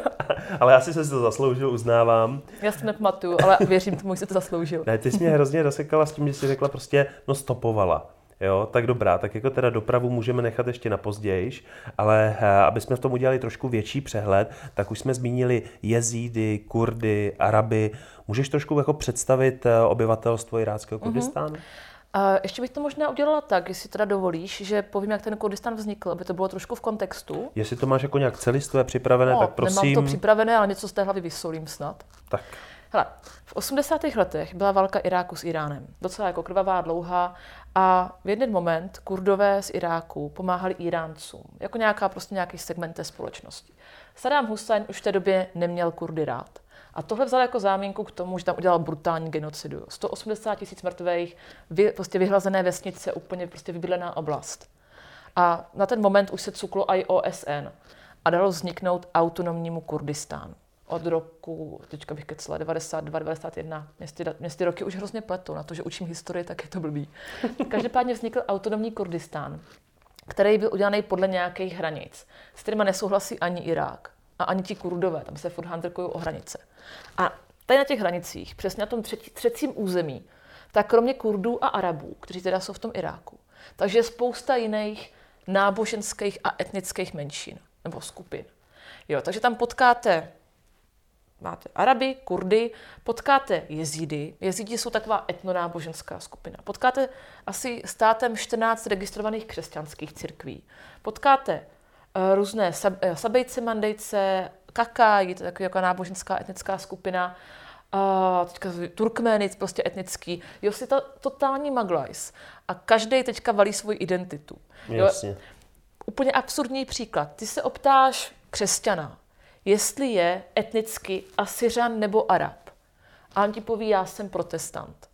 ale asi se to zasloužil, uznávám. Já si nepamatuju, ale věřím tomu, že se to zasloužil. Ne, ty jsi mě hrozně dosekala s tím, že jsi řekla prostě, no stopovala. Jo, tak dobrá, tak jako teda dopravu můžeme nechat ještě na pozdějiš, ale eh, aby jsme v tom udělali trošku větší přehled, tak už jsme zmínili jezídy, kurdy, araby. Můžeš trošku jako představit eh, obyvatelstvo iráckého mhm. Kurdistánu? Mm-hmm. A ještě bych to možná udělala tak, jestli teda dovolíš, že povím, jak ten Kurdistan vznikl, aby to bylo trošku v kontextu. Jestli to máš jako nějak celistvé připravené, no, tak prosím. Nemám to připravené, ale něco z té hlavy vysolím snad. Tak. Hele, v 80. letech byla válka Iráku s Iránem. Docela jako krvavá, dlouhá. A v jeden moment kurdové z Iráku pomáhali Iráncům. Jako nějaká prostě nějaký segment té společnosti. Saddam Hussein už v té době neměl Kurdy rád. A tohle vzal jako záminku k tomu, že tam udělal brutální genocidu. 180 tisíc mrtvých, vy, prostě vyhlazené vesnice, úplně prostě vybylená oblast. A na ten moment už se cuklo i OSN a dalo vzniknout autonomnímu Kurdistánu od roku, teďka bych kecela, 92, 91. Mě ty, roky už hrozně pletou, na to, že učím historii, tak je to blbý. Každopádně vznikl autonomní Kurdistán, který byl udělaný podle nějakých hranic, s kterými nesouhlasí ani Irák a ani ti kurdové, tam se furt handrkují o hranice. A tady na těch hranicích, přesně na tom třetí, třecím území, tak kromě Kurdů a Arabů, kteří teda jsou v tom Iráku, takže je spousta jiných náboženských a etnických menšin nebo skupin. Jo, takže tam potkáte máte Araby, Kurdy, potkáte jezídy. Jezídi jsou taková etnonáboženská skupina. Potkáte asi státem 14 registrovaných křesťanských církví. Potkáte uh, různé sab, uh, sabejce, mandejce, kakáji, to je taková náboženská etnická skupina, uh, teďka Turkmény, prostě etnický. Jo, si to totální maglajs. A každý teďka valí svoji identitu. Jasně. Jo, úplně absurdní příklad. Ty se optáš křesťana, jestli je etnicky Asyřan nebo Arab. A on ti poví, já jsem protestant.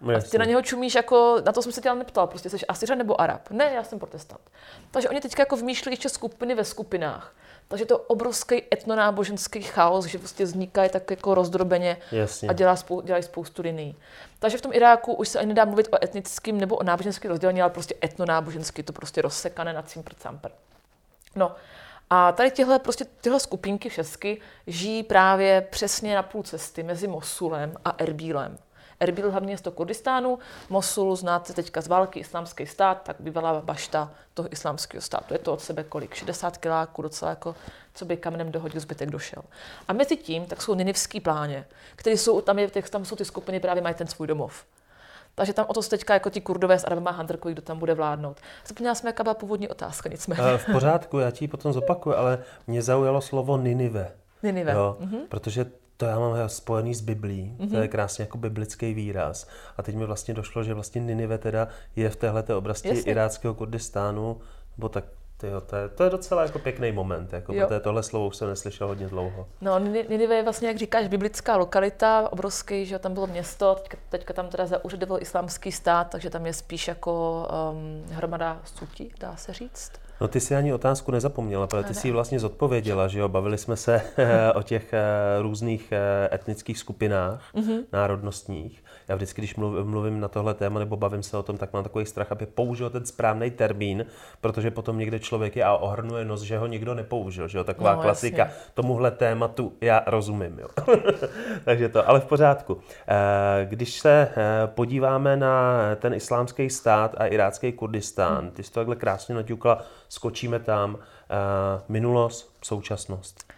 Jasně. A ty na něho čumíš jako, na to jsem se tě neptal, prostě jsi Asyřan nebo Arab. Ne, já jsem protestant. Takže oni teďka jako vymýšleli ještě skupiny ve skupinách. Takže to obrovský etnonáboženský chaos, že prostě vznikají tak jako rozdrobeně Jasně. a dělá spou, dělají spoustu liní. Takže v tom Iráku už se ani nedá mluvit o etnickém nebo o náboženském rozdělení, ale prostě etnonáboženský, to prostě rozsekané na cimpr campr. No, a tady tyhle, prostě, tyhle skupinky všechny žijí právě přesně na půl cesty mezi Mosulem a Erbílem. Erbil hlavně město Kurdistánu, Mosul znáte teďka z války islámský stát, tak bývala bašta toho islámského státu. Je to od sebe kolik? 60 kiláků, docela jako, co by kamenem dohodil, zbytek došel. A mezi tím tak jsou ninivský pláně, které jsou, tam, je, tam jsou ty skupiny, právě mají ten svůj domov. Takže tam o to se teďka jako ti kurdové s Arabama handrkují, kdo tam bude vládnout. Zapomněla jsme, jaká byla původní otázka, nicméně. Eh, v pořádku, já ti potom zopakuju, ale mě zaujalo slovo Ninive. Ninive. Jo, mm-hmm. Protože to já mám spojený s Biblí, mm-hmm. to je mhm. krásně jako biblický výraz. A teď mi vlastně došlo, že vlastně Ninive teda je v téhle oblasti Jasně. iráckého Kurdistánu, nebo tak Tyjo, to, je, to je docela jako pěkný moment, jako, protože tohle slovo už jsem neslyšel hodně dlouho. No, Ninive je vlastně, jak říkáš, biblická lokalita, obrovský, že tam bylo město, teďka, teďka tam teda zaúřadoval islámský stát, takže tam je spíš jako um, hromada sutí, dá se říct. No ty si ani otázku nezapomněla, protože ty si ji vlastně zodpověděla, že jo? Bavili jsme se o těch eh, různých eh, etnických skupinách, mm-hmm. národnostních. Já vždycky, když mluvím na tohle téma nebo bavím se o tom, tak mám takový strach, aby použil ten správný termín, protože potom někde člověk je a ohrnuje nos, že ho nikdo nepoužil, že jo? Taková no, klasika. Jasně. Tomuhle tématu já rozumím, jo? Takže to, ale v pořádku. Eh, když se podíváme na ten islámský stát a irácký Kurdistán, ty jsi to takhle krásně naťukla skočíme tam. Uh, minulost, současnost.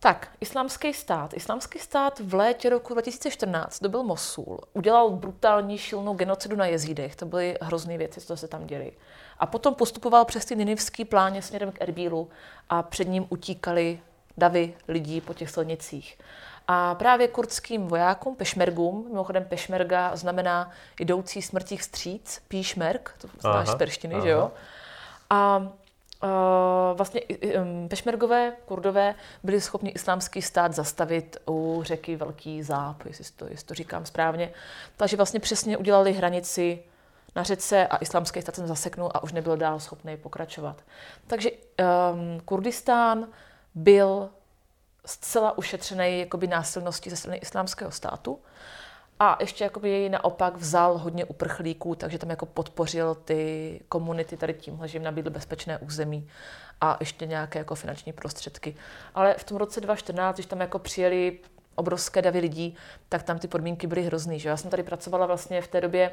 Tak, islámský stát. Islámský stát v létě roku 2014 dobil Mosul. Udělal brutální šilnou genocidu na jezídech. To byly hrozné věci, co se tam děly. A potom postupoval přes ty ninivský pláně směrem k Erbílu a před ním utíkali davy lidí po těch silnicích. A právě kurdským vojákům, pešmergům, mimochodem pešmerga znamená jdoucí smrtí vstříc, píšmerk, to znáš z perštiny, že jo? A uh, vlastně um, pešmergové, kurdové, byli schopni islámský stát zastavit u řeky Velký Záp, jestli to, jestli to říkám správně. Takže vlastně přesně udělali hranici na řece a islámský stát se zaseknul a už nebyl dál schopný pokračovat. Takže um, Kurdistán byl zcela ušetřený jakoby násilností ze strany islámského státu. A ještě jakoby jej naopak vzal hodně uprchlíků, takže tam jako podpořil ty komunity tady tímhle, že jim nabídl bezpečné území a ještě nějaké jako finanční prostředky. Ale v tom roce 2014, když tam jako přijeli obrovské davy lidí, tak tam ty podmínky byly hrozný. Že? Já jsem tady pracovala vlastně v té době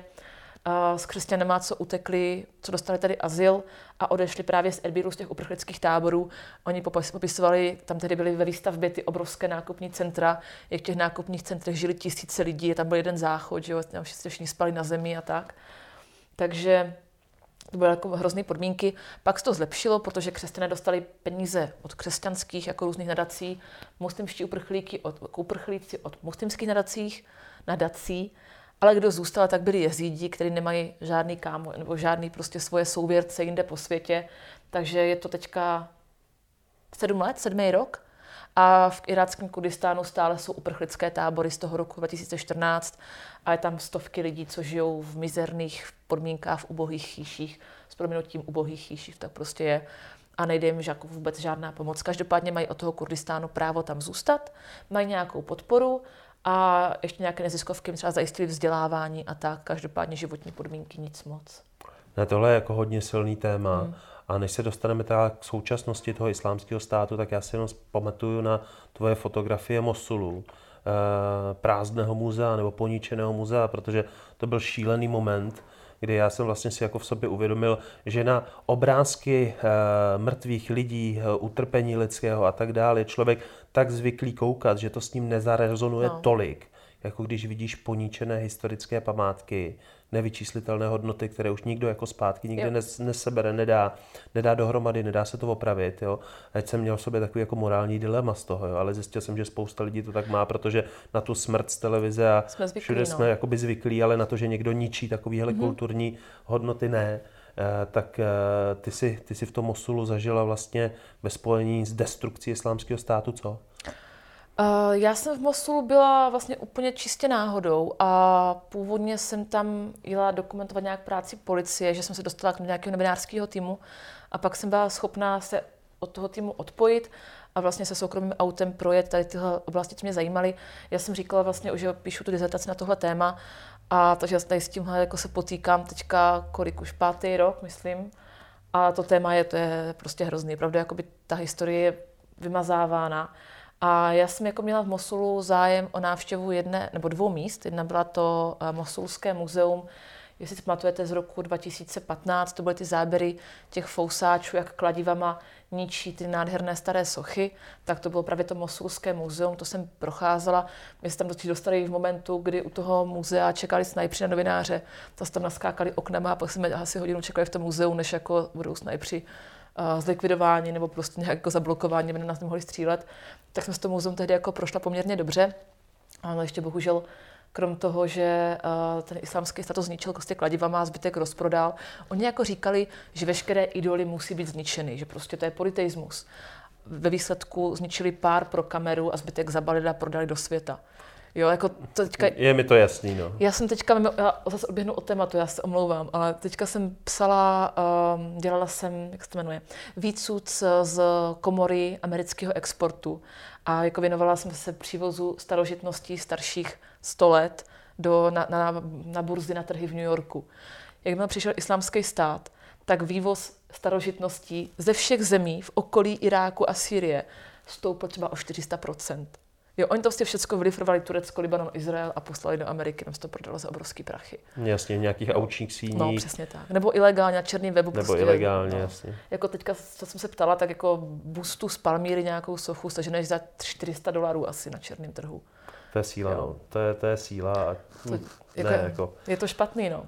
s křesťanama, co utekli, co dostali tady azyl a odešli právě z Erbílu, z těch uprchlických táborů. Oni popisovali, tam tedy byly ve výstavbě ty obrovské nákupní centra, jak v těch nákupních centrech žili tisíce lidí, tam byl jeden záchod, že jo, tam všichni spali na zemi a tak. Takže to byly jako hrozné podmínky. Pak se to zlepšilo, protože křesťané dostali peníze od křesťanských, jako různých nadací, muslimští uprchlíky od, uprchlíci od muslimských nadacích, nadací ale kdo zůstal, tak byli jezídi, kteří nemají žádný kámo, nebo žádný prostě svoje souvěrce jinde po světě. Takže je to teďka sedm let, sedmý rok. A v iráckém Kurdistánu stále jsou uprchlické tábory z toho roku 2014 a je tam stovky lidí, co žijou v mizerných podmínkách v ubohých chýších, s proměnutím ubohých chýších, tak prostě je a nejde jim jako vůbec žádná pomoc. Každopádně mají od toho Kurdistánu právo tam zůstat, mají nějakou podporu a ještě nějaké neziskovky třeba zajistili vzdělávání a tak. Každopádně životní podmínky nic moc. Ne, tohle je jako hodně silný téma. Hmm. A než se dostaneme teda k současnosti toho islámského státu, tak já si jenom pamatuju na tvoje fotografie Mosulu, eh, prázdného muzea nebo poničeného muzea, protože to byl šílený moment, kdy já jsem vlastně si jako v sobě uvědomil, že na obrázky e, mrtvých lidí, e, utrpení lidského a tak dále člověk tak zvyklý koukat, že to s ním nezarezonuje no. tolik, jako když vidíš poníčené historické památky, nevyčíslitelné hodnoty, které už nikdo jako zpátky nikdy nes, nesebere, nedá, nedá dohromady, nedá se to opravit. Jo. Ať jsem měl v sobě takový jako morální dilema z toho, jo. ale zjistil jsem, že spousta lidí to tak má, protože na tu smrt z televize a jsme zvyklí, všude no. jsme jakoby zvyklí, ale na to, že někdo ničí takovéhle mm-hmm. kulturní hodnoty, ne. Eh, tak eh, ty si, ty si v tom Mosulu zažila vlastně ve spojení s destrukcí islámského státu co? Uh, já jsem v Mosulu byla vlastně úplně čistě náhodou a původně jsem tam jela dokumentovat nějak práci policie, že jsem se dostala k nějakého novinářského týmu a pak jsem byla schopná se od toho týmu odpojit a vlastně se soukromým autem projet tady tyhle oblasti, co mě zajímaly. Já jsem říkala vlastně, že píšu tu dizertaci na tohle téma a takže tady s tímhle jako se potýkám teďka kolik už pátý rok, myslím. A to téma je, to je prostě hrozný. Pravda, jakoby ta historie je vymazávána. A já jsem jako měla v Mosulu zájem o návštěvu jedné nebo dvou míst. Jedna byla to eh, Mosulské muzeum, jestli si pamatujete z roku 2015, to byly ty záběry těch fousáčů, jak kladivama ničí ty nádherné staré sochy, tak to bylo právě to Mosulské muzeum, to jsem procházela. My jsme tam dostali v momentu, kdy u toho muzea čekali snajpři na novináře, to tam naskákali oknama a pak jsme asi hodinu čekali v tom muzeu, než jako budou snajpři uh, zlikvidování nebo prostě nějak jako zablokování, aby na nás nemohli střílet. Tak jsme s tom muzeum tehdy jako prošla poměrně dobře. Ale ještě bohužel krom toho, že uh, ten islámský stát to zničil prostě kladivama a zbytek rozprodal, oni jako říkali, že veškeré idoly musí být zničeny, že prostě to je politeismus. Ve výsledku zničili pár pro kameru a zbytek zabalili a prodali do světa. Jo, jako to teďka, Je mi to jasný, no. já jsem teďka, já zase odběhnu od tématu, já se omlouvám, ale teďka jsem psala, um, dělala jsem, jak se to jmenuje, výcud z, z komory amerického exportu a jako věnovala jsem se přívozu starožitností starších 100 let do, na, na, na burzy na trhy v New Yorku. Jakmile přišel islámský stát, tak vývoz starožitností ze všech zemí v okolí Iráku a Sýrie stoupl třeba o 400% Jo, oni to prostě všechno vylifrovali Turecko, Libanon, Izrael a poslali do Ameriky, tam se to prodalo za obrovský prachy. Jasně, v nějakých aučních síních. No, přesně tak. Nebo ilegálně na černém webu. Nebo prostě, ilegálně, no. jasně. Jako teďka, co jsem se ptala, tak jako bustu z Palmíry nějakou sochu staženeš za 400 dolarů asi na černém trhu. To je síla, Jo. no. To je, to je síla. A... To, jako... Ne, jako... Je to špatný, no.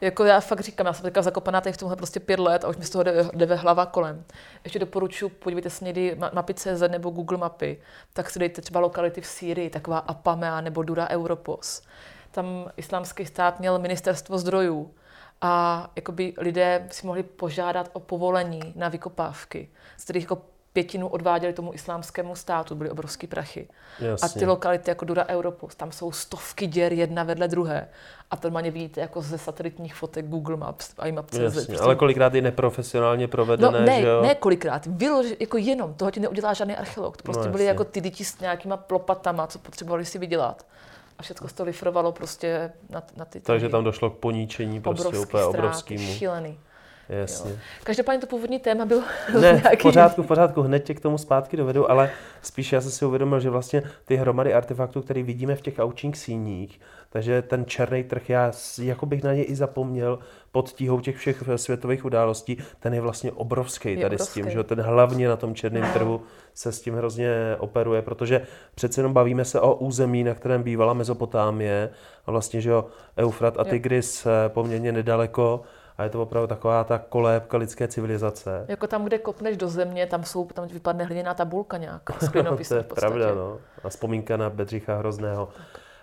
Jako já fakt říkám, já jsem teďka zakopaná tady v tomhle prostě pět let a už mi z toho jde, jde ve hlava kolem. Ještě doporučuji, podívejte se někdy ma- mapy.cz nebo Google mapy, tak si dejte třeba lokality v Sýrii, taková Apamea nebo Dura Europos. Tam islámský stát měl ministerstvo zdrojů a jakoby lidé si mohli požádat o povolení na vykopávky, z kterých jako pětinu odváděli tomu islámskému státu, byly obrovský prachy. Jasně. A ty lokality jako Dura Europos, tam jsou stovky děr jedna vedle druhé. A to normálně vidíte jako ze satelitních fotek Google Maps, iMap.cz. Jasně, prostě. ale kolikrát je neprofesionálně No provedené, ne, že jo? ne kolikrát, vylož, jako jenom, toho ti neudělá žádný archeolog. To prostě No, byly jasně. jako ty děti s nějakýma plopatama, co potřebovali si vydělat. A všechno se to lifrovalo prostě na, na ty Takže tam došlo k poníčení prostě obrovský úplně ztráty, obrovskýmu. šílený. Jasně. Jo. Každopádně to původní téma bylo Ne, v nějaký... pořádku, v pořádku, hned tě k tomu zpátky dovedu, ale spíš já jsem si uvědomil, že vlastně ty hromady artefaktů, které vidíme v těch aučních síních, takže ten černý trh, já s- jako bych na něj i zapomněl pod tíhou těch všech světových událostí, ten je vlastně obrovský Je tady s obrovský. tím, že ten hlavně na tom černém trhu se s tím hrozně operuje, protože přece jenom bavíme se o území, na kterém bývala Mezopotámie a vlastně, že jo, Eufrat a. Tigris eh, poměrně nedaleko a je to opravdu taková ta kolébka lidské civilizace. Jako tam, kde kopneš do země, tam, jsou, tam vypadne hliněná tabulka nějaká s to je pravda, no. A vzpomínka na Bedřicha Hrozného.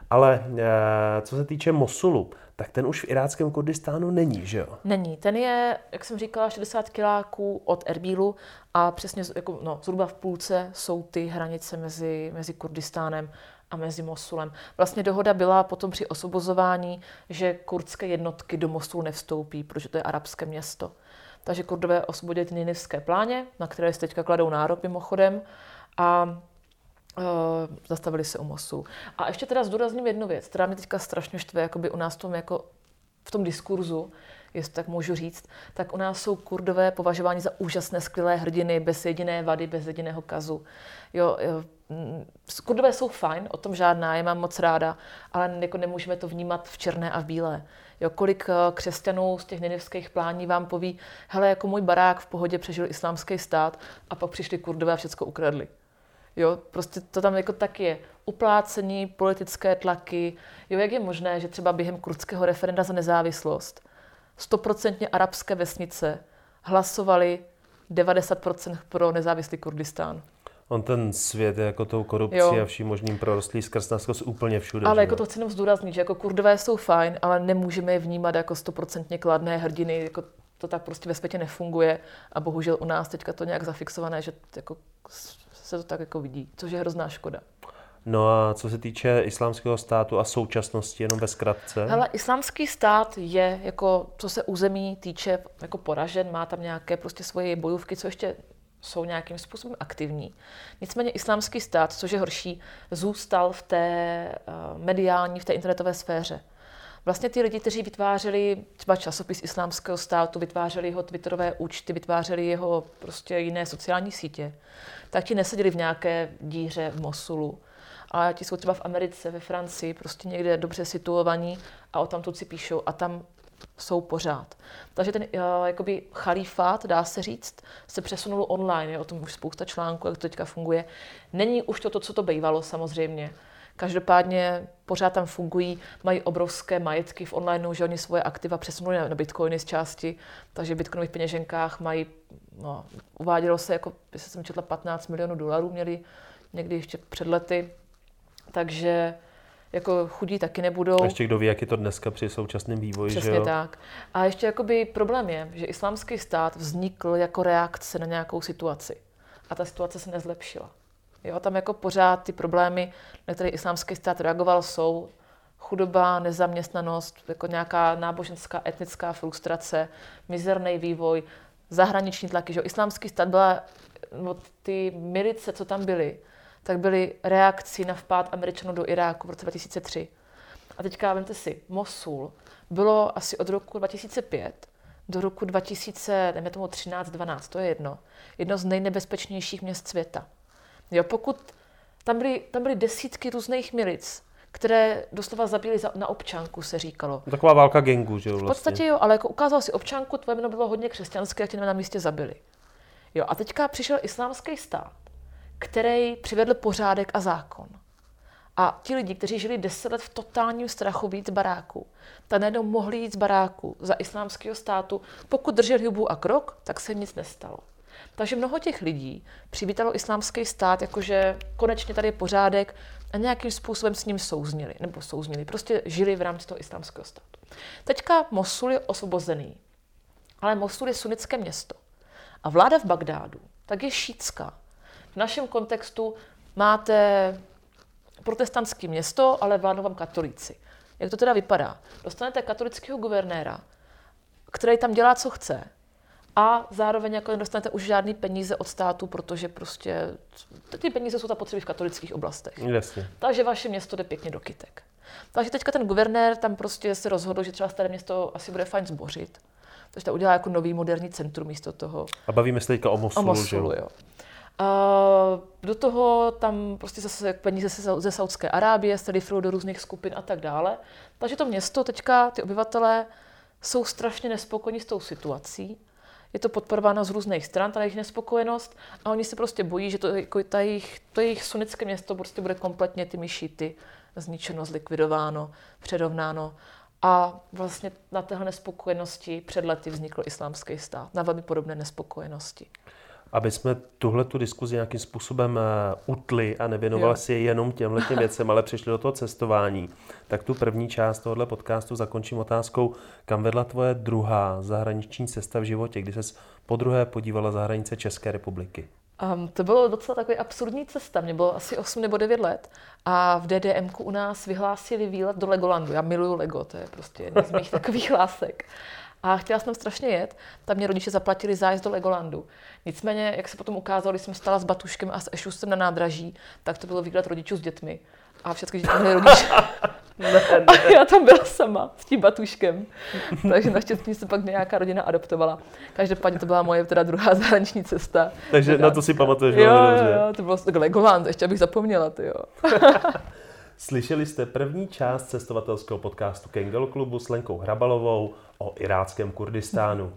Ale eh, co se týče Mosulu, tak ten už v iráckém Kurdistánu není, že jo? Není. Ten je, jak jsem říkala, 60 kiláků od Erbílu a přesně jako, no, zhruba v půlce jsou ty hranice mezi, mezi Kurdistánem a mezi Mosulem. Vlastně dohoda byla potom při osvobozování, že kurdské jednotky do Mosulu nevstoupí, protože to je arabské město. Takže kurdové osvobodili ninivské pláně, na které se teďka kladou nárok mimochodem a Uh, zastavili se u Mosu. A ještě teda zdůrazním jednu věc, která mě teďka strašně štve, jakoby u nás v tom, jako, v tom diskurzu, jestli tak můžu říct, tak u nás jsou kurdové považováni za úžasné, skvělé hrdiny, bez jediné vady, bez jediného kazu. Jo, jo, mm, kurdové jsou fajn, o tom žádná, je mám moc ráda, ale jako nemůžeme to vnímat v černé a v bílé. Jo, kolik eh, křesťanů z těch ninivských plání vám poví, hele, jako můj barák v pohodě přežil islámský stát a pak přišli kurdové a všechno ukradli. Jo, prostě to tam jako tak je. Uplácení, politické tlaky. Jo, jak je možné, že třeba během kurdského referenda za nezávislost stoprocentně arabské vesnice hlasovali 90% pro nezávislý Kurdistán. On ten svět je jako tou korupcí Jo. a vším možným prorostlý skrz na skrz úplně všude. Ale že jako to chci jenom zdůraznit, že jako kurdové jsou fajn, ale nemůžeme je vnímat jako stoprocentně kladné hrdiny, jako to tak prostě ve světě nefunguje a bohužel u nás teďka to nějak zafixované, že jako se to tak jako vidí, což je hrozná škoda. No a co se týče islámského státu a současnosti, jenom ve zkratce. Hele, islámský stát je, jako, co se území týče, jako poražen, má tam nějaké prostě svoje bojůvky, co ještě jsou nějakým způsobem aktivní. Nicméně islámský stát, což je horší, zůstal v té eh, mediální, v té internetové sféře. Vlastně ty lidi, kteří vytvářeli třeba časopis islámského státu, vytvářeli jeho twitterové účty, vytvářeli jeho prostě jiné sociální sítě, tak ti neseděli v nějaké díře v Mosulu, ale ti jsou třeba v Americe, ve Francii, prostě někde dobře situovaní a o tam si píšou a tam jsou pořád. Takže ten uh, jakoby chalífát, dá se říct, se přesunul online, je o tom už spousta článků, jak to teďka funguje. Není už to to, co to bývalo samozřejmě. Každopádně pořád tam fungují, mají obrovské majetky v online, že oni svoje aktiva přesunuli na, na bitcoiny z části, takže v bitcoinových peněženkách mají, no, uvádělo se, jako, jestli jsem četla, 15 milionů dolarů měli někdy ještě před lety, takže jako chudí taky nebudou. A ještě kdo ví, jak je to dneska při současném vývoji, že Přesně jo? tak. A ještě jakoby problém je, že islámský stát vznikl jako reakce na nějakou situaci. A ta situace se nezlepšila. Jo, tam jako pořád ty problémy, na které islámský stát reagoval, jsou chudoba, nezaměstnanost, jako nějaká náboženská, etnická frustrace, mizerný vývoj, zahraniční tlaky. Že? Islámský stát byla, no, ty milice, co tam byly, tak byly reakcí na vpád Američanů do Iráku v roce 2003. A teďka vemte si, Mosul bylo asi od roku 2005 do roku 2000, dejme tomu 13, 12, to je jedno, jedno z nejnebezpečnějších měst světa. Jo, pokud tam byly, tam byly desítky různých milic, které doslova zabili za, na občanku, se říkalo. Taková válka gengu, že jo? Vlastně. V podstatě jo, ale jako ukázal si občanku, tvoje jméno bylo hodně křesťanské, jak tě na místě zabili. Jo, a teďka přišel islámský stát, který přivedl pořádek a zákon. A ti lidi, kteří žili deset let v totálním strachu víc baráku, tak najednou mohli jít z baráku za islámského státu. Pokud drželi hubu a krok, tak se nic nestalo. Takže mnoho těch lidí přivítalo islámský stát, jakože konečně tady je pořádek a nějakým způsobem s ním souznili, nebo souznili, prostě žili v rámci toho islámského státu. Teďka Mosul je osvobozený, ale Mosul je sunnické město. A vláda v Bagdádu, tak je šítská. V našem kontextu máte protestantské město, ale vládnou vám katolíci. Jak to teda vypadá? Dostanete katolického guvernéra, který tam dělá, co chce, a zároveň jako nedostanete už žádný peníze od státu, protože prostě ty peníze jsou ta potřeby v katolických oblastech. Jasně. Takže vaše město jde pěkně do kytek. Takže teďka ten guvernér tam prostě se rozhodl, že třeba staré město asi bude fajn zbořit. Takže to udělá jako nový moderní centrum místo toho. A bavíme se teďka o Mosulu, o Mosulu jo. Do toho tam prostě zase peníze ze Saudské Arábie se do různých skupin a tak dále. Takže to město teďka, ty obyvatelé jsou strašně nespokojení s tou situací je to podporováno z různých stran, ta jejich nespokojenost a oni se prostě bojí, že to, jako ta jejich, to jejich sunnické město prostě bude kompletně ty šíty zničeno, zlikvidováno, předovnáno. A vlastně na téhle nespokojenosti před lety vznikl islámský stát, na velmi podobné nespokojenosti aby jsme tuhle tu diskuzi nějakým způsobem eh, utli a nevěnovali jo. si jenom těmhle těm věcem, ale přišli do toho cestování, tak tu první část tohohle podcastu zakončím otázkou, kam vedla tvoje druhá zahraniční cesta v životě, kdy ses po druhé podívala za hranice České republiky? Um, to bylo docela takový absurdní cesta. Mě bylo asi 8 nebo 9 let a v DDM u nás vyhlásili výlet do Legolandu. Já miluju Lego, to je prostě jedna z mých takových lásek a chtěla jsem strašně jet, tam mě rodiče zaplatili zájezd do Legolandu. Nicméně, jak se potom ukázalo, když jsem stala s Batuškem a s Ešusem na nádraží, tak to byl výhled rodičů s dětmi. A všechny děti měly rodiče. ne, ne. A já tam byla sama s tím Batuškem. Takže naštěstí se pak nějaká rodina adoptovala. Každopádně to byla moje teda druhá zahraniční cesta. Takže na to si pamatuješ jo, jo, jo, to bylo Legoland, ještě abych zapomněla, ty jo. Slyšeli jste první část cestovatelského podcastu Kengel klubu s Lenkou Hrabalovou o iráckém Kurdistánu.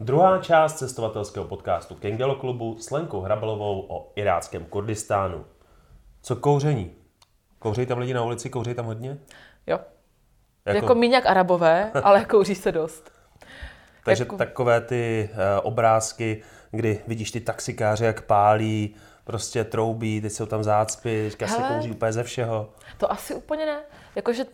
Druhá část cestovatelského podcastu Kengelo klubu s Lenkou Hrabalovou o iráckém Kurdistánu. Co kouření? Kouří tam lidi na ulici, kouří tam hodně? Jo. Jako, jako míň jak arabové, ale kouří se dost. Takže jako... takové ty uh, obrázky, kdy vidíš ty taxikáře, jak pálí, prostě troubí, teď jsou tam zácpy, teďka se kouří úplně ze všeho. To asi úplně ne. Jakože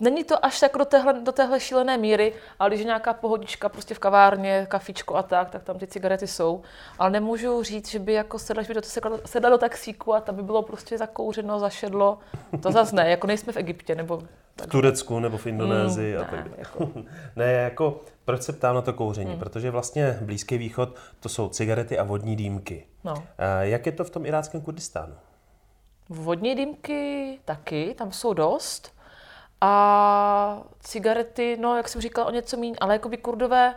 Není to až tak do téhle, do téhle šílené míry, ale když je nějaká pohodička prostě v kavárně, kafičko a tak, tak tam ty cigarety jsou. Ale nemůžu říct, že by jako sedla, že by do, sedla, sedla do taxíku a tam by bylo prostě zakouřeno, zašedlo. To zase ne, jako nejsme v Egyptě nebo... V Turecku nebo v Indonésii mm, a tak ne, jako... ne, jako proč se ptám na to kouření? Mm. Protože vlastně Blízký východ to jsou cigarety a vodní dýmky. No. Jak je to v tom iráckém Kurdistánu? Vodní dýmky taky, tam jsou dost. A cigarety, no, jak jsem říkala, o něco méně, ale jako by kurdové,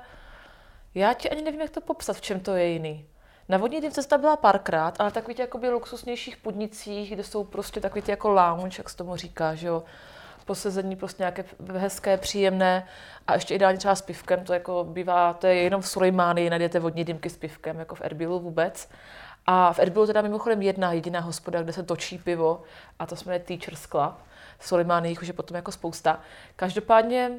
já ti ani nevím, jak to popsat, v čem to je jiný. Na vodní dým cesta byla párkrát, ale takový ty jakoby luxusnějších podnicích, kde jsou prostě takový jako lounge, jak se tomu říká, že jo, posezení prostě nějaké hezké, příjemné a ještě ideálně třeba s pivkem, to jako bývá, to je jenom v Sulejmánii, najdete vodní dýmky s pivkem, jako v Erbilu vůbec. A v Erbilu teda mimochodem jedna jediná hospoda, kde se točí pivo a to jmenuje Teacher's Club. Solimány, jich už je potom jako spousta. Každopádně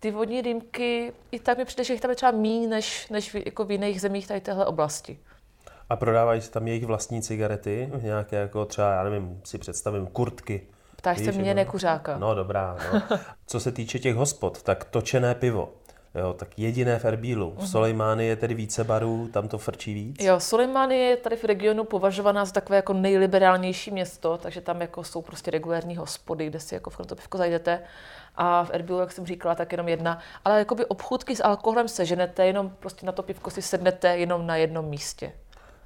ty vodní dýmky, i tak mi přijde, že jich tam je třeba méně než, než v, jako v jiných zemích tady téhle oblasti. A prodávají se tam jejich vlastní cigarety, nějaké jako třeba, já nevím, si představím, kurtky. Ptáš se mě, nekuřáka. No dobrá, no. Co se týče těch hospod, tak točené pivo. Jo, tak jediné v Erbílu. V Soleimány je tedy více barů, tam to frčí víc. Jo, Soleimány je tady v regionu považovaná za takové jako nejliberálnější město, takže tam jako jsou prostě regulární hospody, kde si jako v to pivko zajdete. A v Erbilu, jak jsem říkala, tak jenom jedna. Ale jakoby obchůdky s alkoholem seženete, jenom prostě na to pivko si sednete jenom na jednom místě.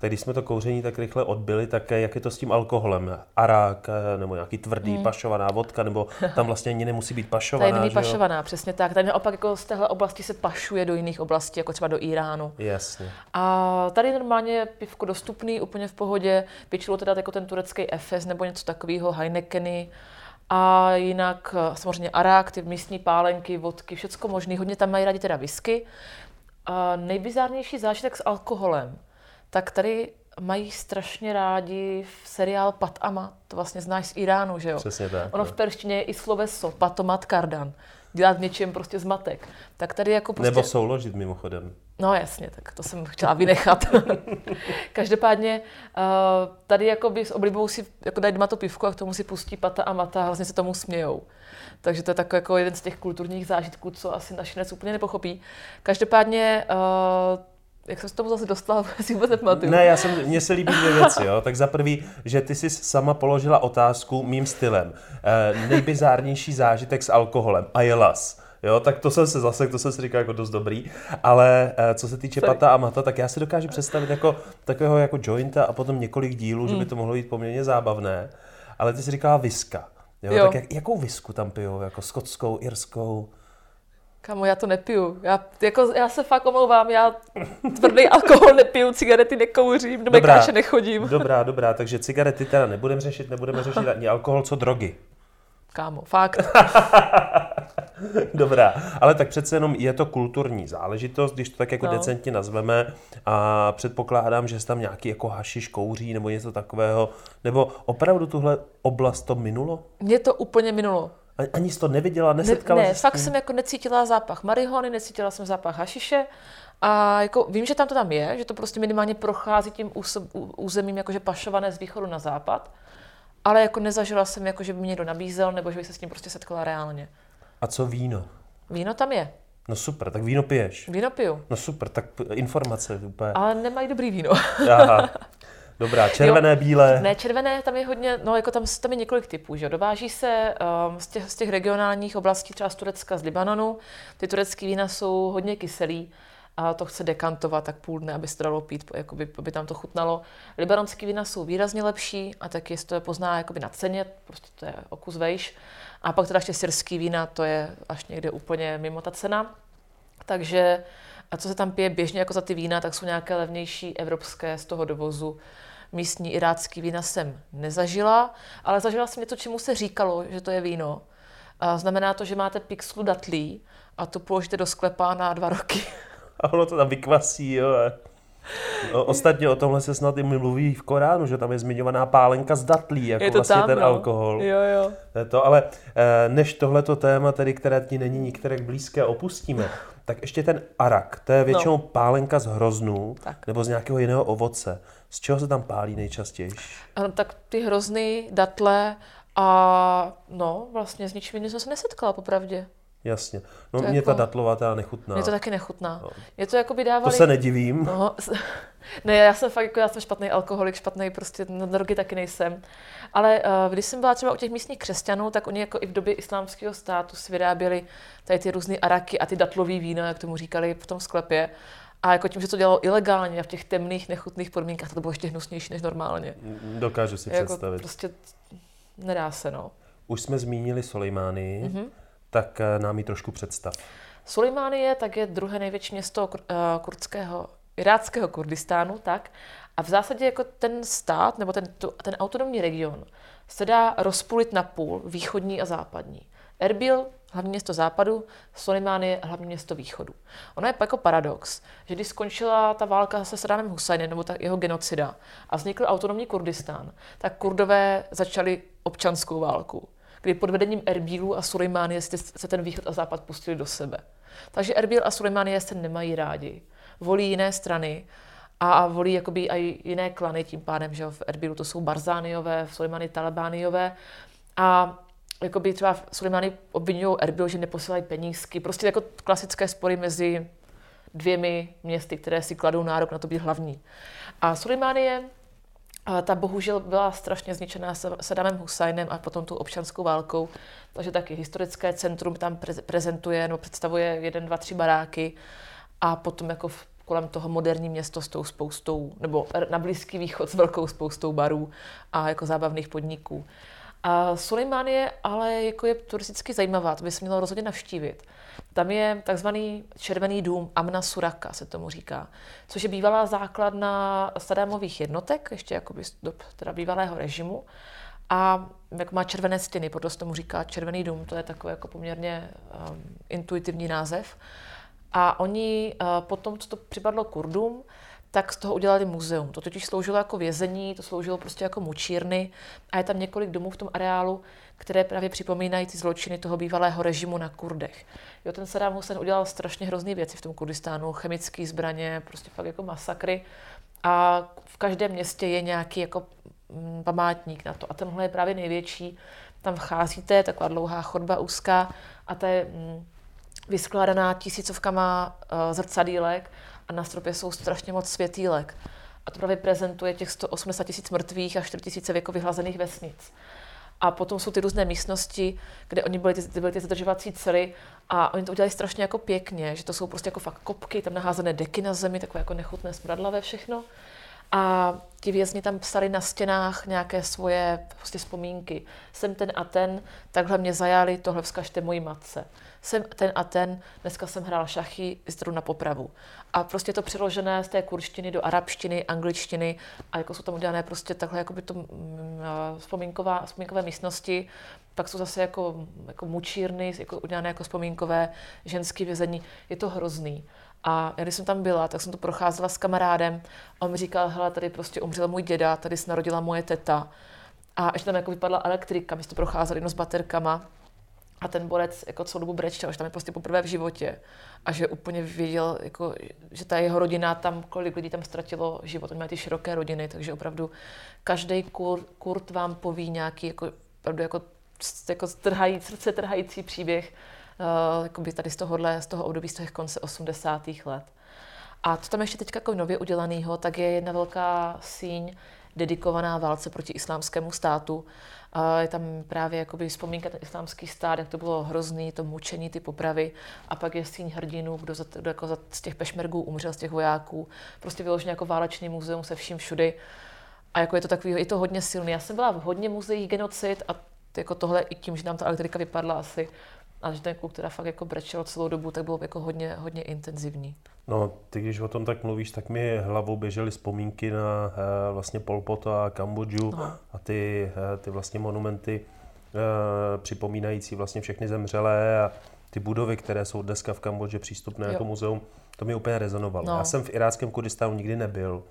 Tak když jsme to kouření tak rychle odbyli, tak jak je to s tím alkoholem? Arák eh, nebo nějaký tvrdý, hmm. pašovaná vodka, nebo tam vlastně ani nemusí být pašovaná? Tady není pašovaná, přesně tak. Tady naopak jako z téhle oblasti se pašuje do jiných oblastí, jako třeba do Iránu. Jasně. A tady normálně je pivko dostupný, úplně v pohodě. Většinou teda jako ten turecký Efes nebo něco takového, Heinekeny. A jinak eh, samozřejmě arák, ty místní pálenky, vodky, všecko možné. Hodně tam mají rádi teda whisky. A nejbizárnější zážitek s alkoholem tak tady mají strašně rádi v seriál Pat Ama, to vlastně znáš z Iránu, že jo? Přesně tak. Ono v perštině je i sloveso, patomat kardan, dělat něčem prostě zmatek. Tak tady jako prostě... Nebo souložit mimochodem. No jasně, tak to jsem chtěla vynechat. Každopádně uh, tady jako by s oblibou si jako dají doma to pivko a k tomu si pustí pata a mata a vlastně se tomu smějou. Takže to je takový jako jeden z těch kulturních zážitků, co asi našinec úplně nepochopí. Každopádně uh, jak jsem se tomu zase dostala, si vůbec nepamatuju. Ne, já jsem, mně se líbí dvě věci. Jo. Tak za prvý, že ty jsi sama položila otázku mým stylem. E, nejbizárnější zážitek s alkoholem. A je las. Jo, tak to jsem se zase, to jsem si říkal jako dost dobrý, ale e, co se týče Sorry. pata a mata, tak já si dokážu představit jako takového jako jointa a potom několik dílů, mm. že by hmm. to mohlo být poměrně zábavné, ale ty jsi říkala viska. Jo, jo. tak jak, jakou visku tam pijou? Jako skotskou, irskou? Kamo, já to nepiju. Já, jako, já se fakt omlouvám, já tvrdý alkohol nepiju, cigarety nekouřím, do mekáče nechodím. Dobrá, dobrá, takže cigarety teda nebudeme řešit, nebudeme řešit ani alkohol, co drogy. Kámo, fakt. Dobrá, ale tak přece jenom je to kulturní záležitost, když to tak jako no. decentně nazveme a předpokládám, že se tam nějaký jako hašiš kouří nebo něco takového, nebo opravdu tuhle oblast to minulo? Mě to úplně minulo. Ani jsi to neviděla, nesetkala ne, ne, fakt jsem jako necítila zápach marihony, necítila jsem zápach hašiše. A jako vím, že tam to tam je, že to prostě minimálně prochází tím územím jakože pašované z východu na západ, ale jako nezažila jsem, jako, že by mě někdo nabízel, nebo že bych se s tím prostě setkala reálně. A co víno? Víno tam je. No super, tak víno piješ. Víno piju. No super, tak informace úplně. Ale nemají dobrý víno. Aha. Dobrá, červené, jo, bílé. Ne, červené, tam je hodně, no jako tam, tam je několik typů, že Dováží se um, z, těch, z těch regionálních oblastí, třeba z Turecka, z Libanonu. Ty turecké vína jsou hodně kyselý a to chce dekantovat tak půl dne, aby se dalo pít, jakoby, aby tam to chutnalo. Libanonské vína jsou výrazně lepší a taky se to pozná jakoby na ceně, prostě to je okus vejš. A pak teda ještě syrský vína, to je až někde úplně mimo ta cena. Takže a co se tam pije běžně jako za ty vína, tak jsou nějaké levnější evropské z toho dovozu místní irácký vína jsem nezažila, ale zažila jsem něco, čemu se říkalo, že to je víno. A znamená to, že máte pixlu datlí a to položíte do sklepa na dva roky. A ono to tam vykvasí, jo. No, ostatně o tomhle se snad i mluví v Koránu, že tam je zmiňovaná pálenka z datlí, jako je to vlastně tam, ten no. alkohol. Jo, jo. To, ale eh, než tohleto téma, tedy, které ti není nikterak blízké, opustíme, tak ještě ten arak, to je většinou no. pálenka z hroznů tak. nebo z nějakého jiného ovoce. Z čeho se tam pálí nejčastěji? Ano, tak ty hrozny, datle a no, vlastně s ničím jiným jsem se nesetkala, popravdě. Jasně. No to mě jako, ta datlová teda nechutná. Mě to taky nechutná. No. Mě to jako by dávali... To se nedivím. No, ne, já jsem fakt, jako já jsem špatný alkoholik, špatný prostě, na drogy taky nejsem. Ale uh, když jsem byla třeba u těch místních křesťanů, tak oni jako i v době islámského státu si vyráběli tady ty různé araky a ty datlový vína, jak tomu říkali v tom sklepě. A jako tím, že to dělalo ilegálně a v těch temných, nechutných podmínkách, to bylo ještě hnusnější než normálně. Dokážu si jako představit. Prostě nedá se, no. Už jsme zmínili Soleimány, mm-hmm. tak eh, nám ji trošku představ. Soleimánie tak je druhé největší město eh, kurdského, iráckého Kurdistánu, tak. A v zásadě jako ten stát, nebo ten, ten autonomní region, se dá rozpůlit na půl, východní a západní. Erbil, hlavní město západu, Solimán je hlavní město východu. Ono je jako paradox, že když skončila ta válka se Saddamem Husajnem, nebo ta jeho genocida, a vznikl autonomní Kurdistán, tak Kurdové začali občanskou válku, kdy pod vedením Erbílu a Suleimánie se ten východ a západ pustili do sebe. Takže Erbil a Suleimánie se nemají rádi. Volí jiné strany a volí jakoby i jiné klany tím pádem, že v Erbilu to jsou Barzániové, v Suleimani Talebániové. A jakoby třeba Suleimány obvinují Erbil, že neposílají penízky. Prostě jako klasické spory mezi dvěmi městy, které si kladou nárok na to být hlavní. A Suleimánie ta bohužel byla strašně zničená Saddamem Husajnem a potom tu občanskou válkou. Takže taky historické centrum tam prezentuje, no představuje jeden, dva, tři baráky a potom jako v, kolem toho moderní město s tou spoustou, nebo na Blízký východ s velkou spoustou barů a jako zábavných podniků. A je ale jako je turisticky zajímavá, to by se mělo rozhodně navštívit. Tam je takzvaný červený dům Amna Suraka, se tomu říká, což je bývalá základna Sadámových jednotek, ještě jako z dob teda bývalého režimu. A jak má červené stěny, proto se tomu říká červený dům, to je takový jako poměrně um, intuitivní název. A oni uh, potom, co to připadlo Kurdům, tak z toho udělali muzeum. To totiž sloužilo jako vězení, to sloužilo prostě jako mučírny a je tam několik domů v tom areálu, které právě připomínají ty zločiny toho bývalého režimu na Kurdech. Jo, ten Saddam Hussein udělal strašně hrozné věci v tom Kurdistánu, chemické zbraně, prostě fakt jako masakry. A v každém městě je nějaký jako mm, památník na to. A tenhle je právě největší. Tam vcházíte, taková dlouhá chodba úzká a to je mm, vyskládaná tisícovkama uh, zrcadílek a na stropě jsou strašně moc světýlek. A to právě prezentuje těch 180 tisíc mrtvých a 4 tisíce věko vyhlazených vesnic. A potom jsou ty různé místnosti, kde oni byli ty, byly ty zadržovací cely a oni to udělali strašně jako pěkně, že to jsou prostě jako fakt kopky, tam naházené deky na zemi, takové jako nechutné smradlavé všechno. A ti vězni tam psali na stěnách nějaké svoje prostě vzpomínky. Jsem ten a ten, takhle mě zajali, tohle vzkažte mojí matce. Jsem ten a ten, dneska jsem hrál šachy, jdu na popravu. A prostě to přeložené z té kurštiny do arabštiny, angličtiny a jako jsou tam udělané prostě takhle jako by to mm, vzpomínková, vzpomínkové místnosti, pak jsou zase jako, jako mučírny, jako udělané jako vzpomínkové ženské vězení. Je to hrozný. A když jsem tam byla, tak jsem to procházela s kamarádem a on mi říkal, hele, tady prostě umřel můj děda, tady se narodila moje teta. A ještě tam jako vypadla elektrika, my jsme to procházeli jenom s baterkama. A ten borec jako celou dobu brečel, že tam je prostě poprvé v životě. A že úplně věděl, jako, že ta jeho rodina tam, kolik lidí tam ztratilo život. Oni mají ty široké rodiny, takže opravdu každý kur, kurt vám poví nějaký jako, opravdu jako, jako trhají, srdce trhající příběh uh, jakoby tady z tohohle, z toho období z těch konce 80. let. A to tam ještě teď jako nově udělanýho, tak je jedna velká síň dedikovaná válce proti islámskému státu. Je tam právě jakoby vzpomínka ten islámský stát, jak to bylo hrozný, to mučení, ty popravy. A pak je síň hrdinů, kdo, za, kdo jako za, z těch pešmergů umřel, z těch vojáků. Prostě vyloženě jako válečný muzeum se vším všudy. A jako je to takový, je to hodně silný. Já jsem byla v hodně muzeích genocid a jako tohle i tím, že nám ta elektrika vypadla asi a že ten kluk teda fakt jako brečel celou dobu, tak bylo jako hodně, hodně intenzivní. No, ty když o tom tak mluvíš, tak mi hlavou běžely vzpomínky na uh, vlastně Polpota a Kambodžu no. a ty, uh, ty vlastně monumenty uh, připomínající vlastně všechny zemřelé a ty budovy, které jsou dneska v Kambodži přístupné jo. jako muzeum, to mi úplně rezonovalo. No. Já jsem v iráckém Kurdistánu nikdy nebyl.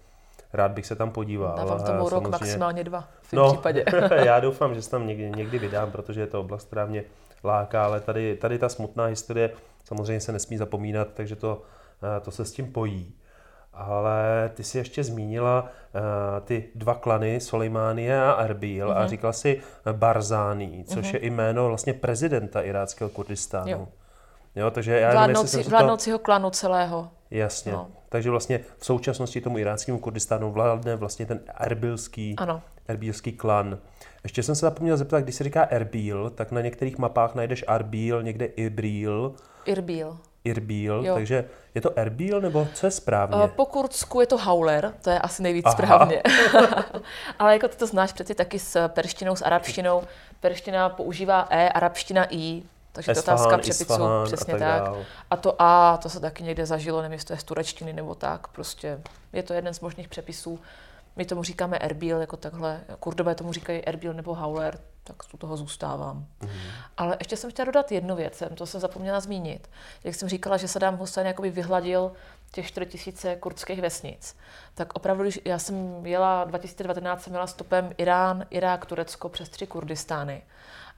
Rád bych se tam podíval. Dávám tomu rok, maximálně dva v no, případě. já doufám, že se tam někdy, někdy vydám, protože je to oblast, která mě láká, ale tady, tady ta smutná historie samozřejmě se nesmí zapomínat, takže to, eh, to se s tím pojí. Ale ty si ještě zmínila uh, ty dva klany, Soleimánie a Erbil, mm-hmm. a mhm. říkala si Barzání, což mm-hmm. je jméno vlastně prezidenta iráckého Kurdistánu. Jo. Jo, takže já Vládnoucí, nevím, vládnoucího to... klanu celého. Jasně. No. Takže vlastně v současnosti tomu iráckému Kurdistánu vládne vlastně ten erbilský, ano. erbilský klan. Ještě jsem se zapomněl zeptat, když se říká Erbil, tak na některých mapách najdeš Arbil, někde Ibril. Irbil. Irbil, jo. takže je to Erbil nebo co je správně? Uh, po kurdsku je to Hauler, to je asi nejvíc Aha. správně. Ale jako ty to znáš přeci taky s perštinou, s arabštinou. Perština používá E, arabština I, takže to otázka přepisu, přesně a tak. tak. A to A, to se taky někde zažilo, nevím, jestli to je z turečtiny nebo tak, prostě je to jeden z možných přepisů. My tomu říkáme Erbil, jako takhle, kurdové tomu říkají Erbil nebo Hauler, tak u toho zůstávám. Mm. Ale ještě jsem chtěla dodat jednu věc, to jsem zapomněla zmínit. Jak jsem říkala, že Saddam Hussein jakoby vyhladil těch 4000 kurdských vesnic, tak opravdu, když já jsem jela, 2019 jsem jela stopem Irán, Irák, Turecko přes tři Kurdistány.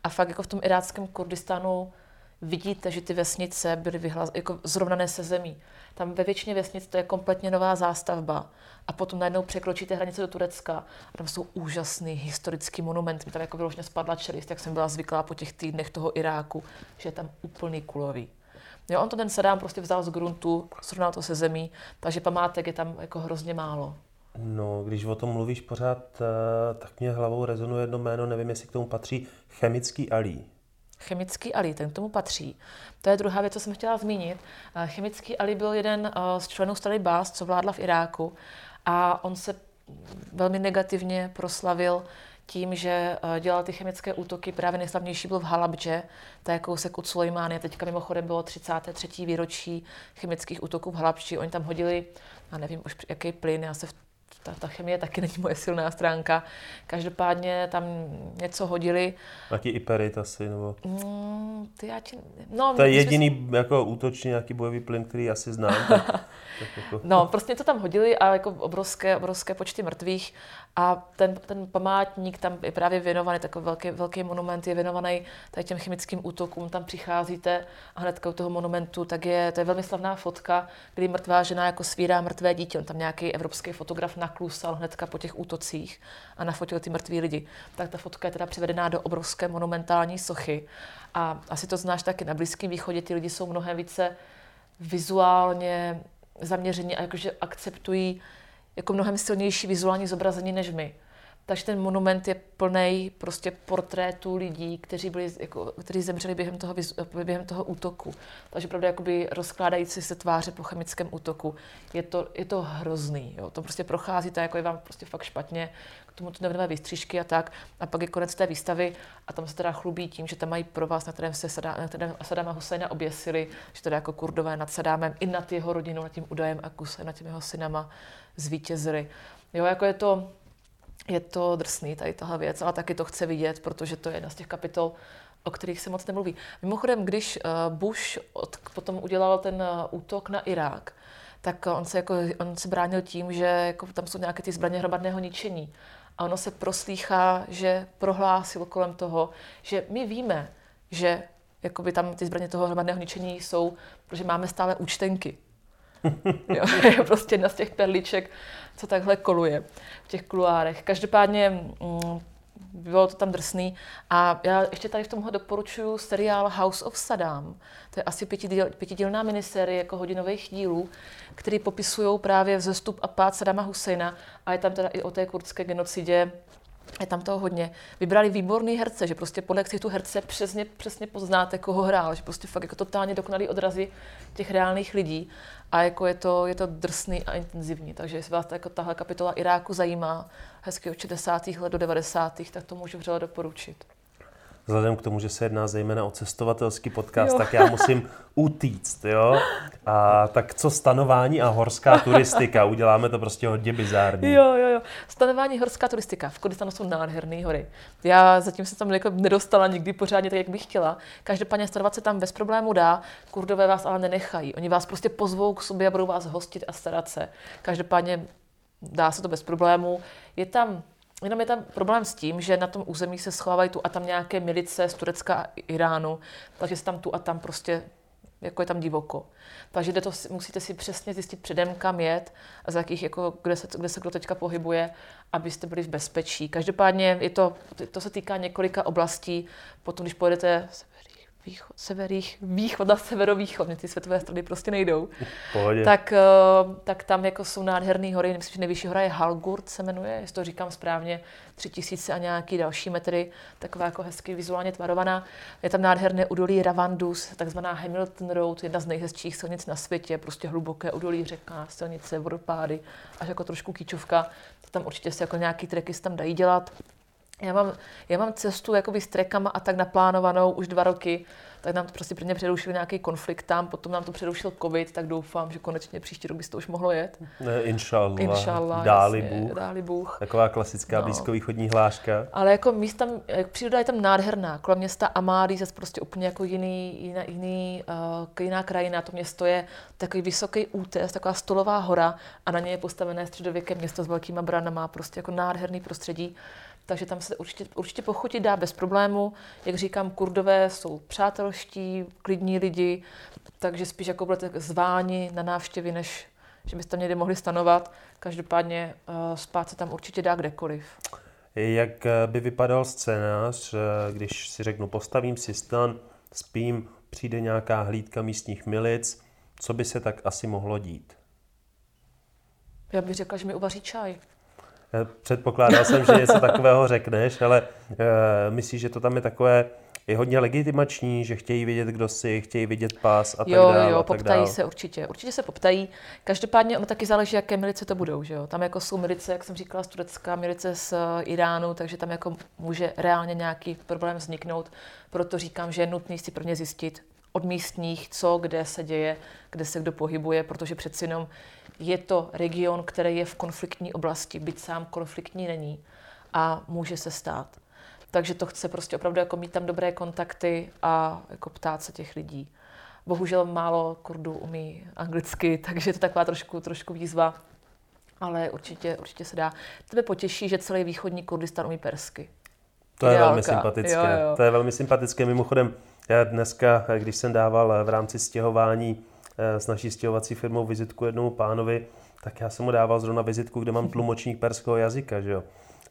A fakt jako v tom iráckém Kurdistánu vidíte, že ty vesnice byly vyhlas, jako zrovnané se zemí. Tam ve většině vesnic to je kompletně nová zástavba. A potom najednou překročíte hranice do Turecka a tam jsou úžasný historický monument. Mi tam jako vyloženě spadla čelist, jak jsem byla zvyklá po těch týdnech toho Iráku, že je tam úplný kulový. Jo, on to ten Sadám prostě vzal z gruntu, srovnal to se zemí, takže památek je tam jako hrozně málo. No, když o tom mluvíš pořád, eh, tak mě hlavou rezonuje jedno jméno, nevím, jestli k tomu patří, chemický alí. Chemický Ali, ten k tomu patří. To je druhá věc, co jsem chtěla zmínit. Eh, chemický Ali byl jeden eh, z členů strany Bás, co vládla v Iráku a on se velmi negativně proslavil tím, že dělal ty chemické útoky. Právě nejslavnější byl v Halabdže, to je kousek od Sulejmány. Teďka mimochodem bylo 33. výročí chemických útoků v Halabči. Oni tam hodili, já nevím už jaký plyn, já se v ta, ta chemie taky není moje silná stránka. Každopádně tam něco hodili. Taky i perit asi, nebo? Mm, ty já ti... no, to je jediný jsi... jako útočný nějaký bojový plyn, který asi znám. Tak, tak jako... No, prostě to tam hodili a jako obrovské, obrovské počty mrtvých a ten, ten památník tam je právě věnovaný, takový velký, velký monument je věnovaný tady těm chemickým útokům. Tam přicházíte a hned u toho monumentu, tak je, to je velmi slavná fotka, kdy mrtvá žena jako svírá mrtvé dítě. On tam nějaký evropský fotograf naklusal hnedka po těch útocích a nafotil ty mrtví lidi. Tak ta fotka je teda převedená do obrovské monumentální sochy. A asi to znáš taky, na Blízkém východě ty lidi jsou mnohem více vizuálně zaměření a jakože akceptují jako mnohem silnější vizuální zobrazení než my. Takže ten monument je plný prostě portrétů lidí, kteří, byli, jako, kteří zemřeli během toho, během toho útoku. Takže pravda jakoby rozkládající se tváře po chemickém útoku. Je to, je to hrozný. Jo. To prostě procházíte, jako je vám prostě fakt špatně, k tomu to nevěnové výstřižky a tak. A pak je konec té výstavy a tam se teda chlubí tím, že tam mají pro vás, na kterém se Sadá, na kterém Husajna oběsili, že teda jako kurdové nad Sadámem i nad jeho rodinou, nad tím údajem a Kusaj, nad těmi jeho synama zvítězili. Jo, jako je to, je to drsný tady tahle věc, ale taky to chce vidět, protože to je jedna z těch kapitol, o kterých se moc nemluví. Mimochodem, když eh, Bush od, potom udělal ten eh, útok na Irák, tak on se, jako, on se bránil tím, že jako tam jsou nějaké ty zbraně hromadného ničení. A ono se proslýchá, že prohlásil kolem toho, že my víme, že jakoby tam ty zbraně toho hromadného ničení jsou, protože máme stále účtenky. jo, je prostě jedna z těch perliček, co takhle koluje v těch kuluárech. Každopádně mm, bylo to tam drsný. A já ještě tady v tomhle doporučuji seriál House of Saddam. To je asi pětidíl, pětidílná miniserie jako hodinových dílů, který popisují právě vzestup a pád Sadama Husseina. A je tam teda i o té kurdské genocidě je tam toho hodně. Vybrali výborný herce, že prostě podle tu herce přesně, přesně poznáte, koho hrál, že prostě fakt jako totálně dokonalý odrazy těch reálných lidí a jako je to, je to drsný a intenzivní. Takže jestli vás jako tahle kapitola Iráku zajímá, hezky od 60. let do 90. tak to můžu vřele doporučit vzhledem k tomu, že se jedná zejména o cestovatelský podcast, jo. tak já musím utíct, jo? A tak co stanování a horská turistika? Uděláme to prostě hodně bizární. Jo, jo, jo. Stanování horská turistika. V Kurdistanu jsou nádherné hory. Já zatím se tam jako nedostala nikdy pořádně tak, jak bych chtěla. Každopádně stanovat se tam bez problému dá. Kurdové vás ale nenechají. Oni vás prostě pozvou k sobě a budou vás hostit a starat se. Každopádně dá se to bez problému. Je tam Jenom je tam problém s tím, že na tom území se schovávají tu a tam nějaké milice z Turecka a Iránu, takže se tam tu a tam prostě jako je tam divoko. Takže jde to, musíte si přesně zjistit předem, kam jet a za jakých, jako, kde, se, kde se kdo teďka pohybuje, abyste byli v bezpečí. Každopádně je to, to se týká několika oblastí. Potom, když pojedete východ, severých, východ a severovýchod, mě ty světové strany prostě nejdou, Pohodě. tak, eh, tak tam jako jsou nádherné hory, myslím, že nejvyšší hora je Halgurt se jmenuje, jestli to říkám správně, tři tisíce a nějaký další metry, taková jako hezky vizuálně tvarovaná. Je tam nádherné údolí Ravandus, takzvaná Hamilton Road, jedna z nejhezčích silnic na světě, prostě hluboké údolí řeka, silnice, vodopády, až jako trošku kýčovka. Tam určitě se jako nějaký treky tam dají dělat. Já mám, já mám cestu jakoby s trekama a tak naplánovanou už dva roky, tak nám to prostě prvně přerušil nějaký konflikt tam, potom nám to přerušil covid, tak doufám, že konečně příští rok by to už mohlo jet. Ne, inshallah. Inshallah, dáli jasně, Bůh. Dáli Bůh. Taková klasická no. blízkovýchodní hláška. Ale jako místa, příroda je tam nádherná. Kolem města Amády zase prostě úplně jako jiný, jiná, jiný, uh, jiná krajina. To město je takový vysoký útes, taková stolová hora a na něj je postavené středověké město s velkýma branama, prostě jako nádherný prostředí. Takže tam se určitě, určitě pochotit dá bez problému. Jak říkám, kurdové jsou přátelští, klidní lidi, takže spíš jako budete zváni na návštěvy, než že byste tam někde mohli stanovat. Každopádně uh, spát se tam určitě dá kdekoliv. Jak eh, by vypadal scénář, eh, když si řeknu, postavím si stan, spím, přijde nějaká hlídka místních milic, co by se tak asi mohlo dít? Já bych řekla, že mi uvaří čaj. Předpokládal jsem, že něco takového řekneš, ale uh, myslíš, že to tam je takové je hodně legitimační, že chtějí vědět, kdo si, chtějí vidět pás a tak jo, dále. Jo, jo, poptají dál. se určitě. Určitě se poptají. Každopádně ono taky záleží, jaké milice to budou. Že jo? Tam jako jsou milice, jak jsem říkala, z Turecka, milice z eh, Iránu, takže tam jako může reálně nějaký problém vzniknout. Proto říkám, že je nutný si prvně zjistit od místních, co, kde se děje, kde se kdo pohybuje, protože přeci jenom je to region, který je v konfliktní oblasti, byť sám konfliktní není a může se stát. Takže to chce prostě opravdu jako mít tam dobré kontakty a jako ptát se těch lidí. Bohužel málo Kurdů umí anglicky, takže je to taková trošku, trošku výzva, ale určitě, určitě se dá. Tebe potěší, že celý východní Kurdistan umí persky. To je Ideálka. velmi sympatické. Jo, jo. To je velmi sympatické. Mimochodem, já dneska, když jsem dával v rámci stěhování s naší stěhovací firmou vizitku jednomu pánovi, tak já jsem mu dával zrovna vizitku, kde mám tlumočník perského jazyka, že jo.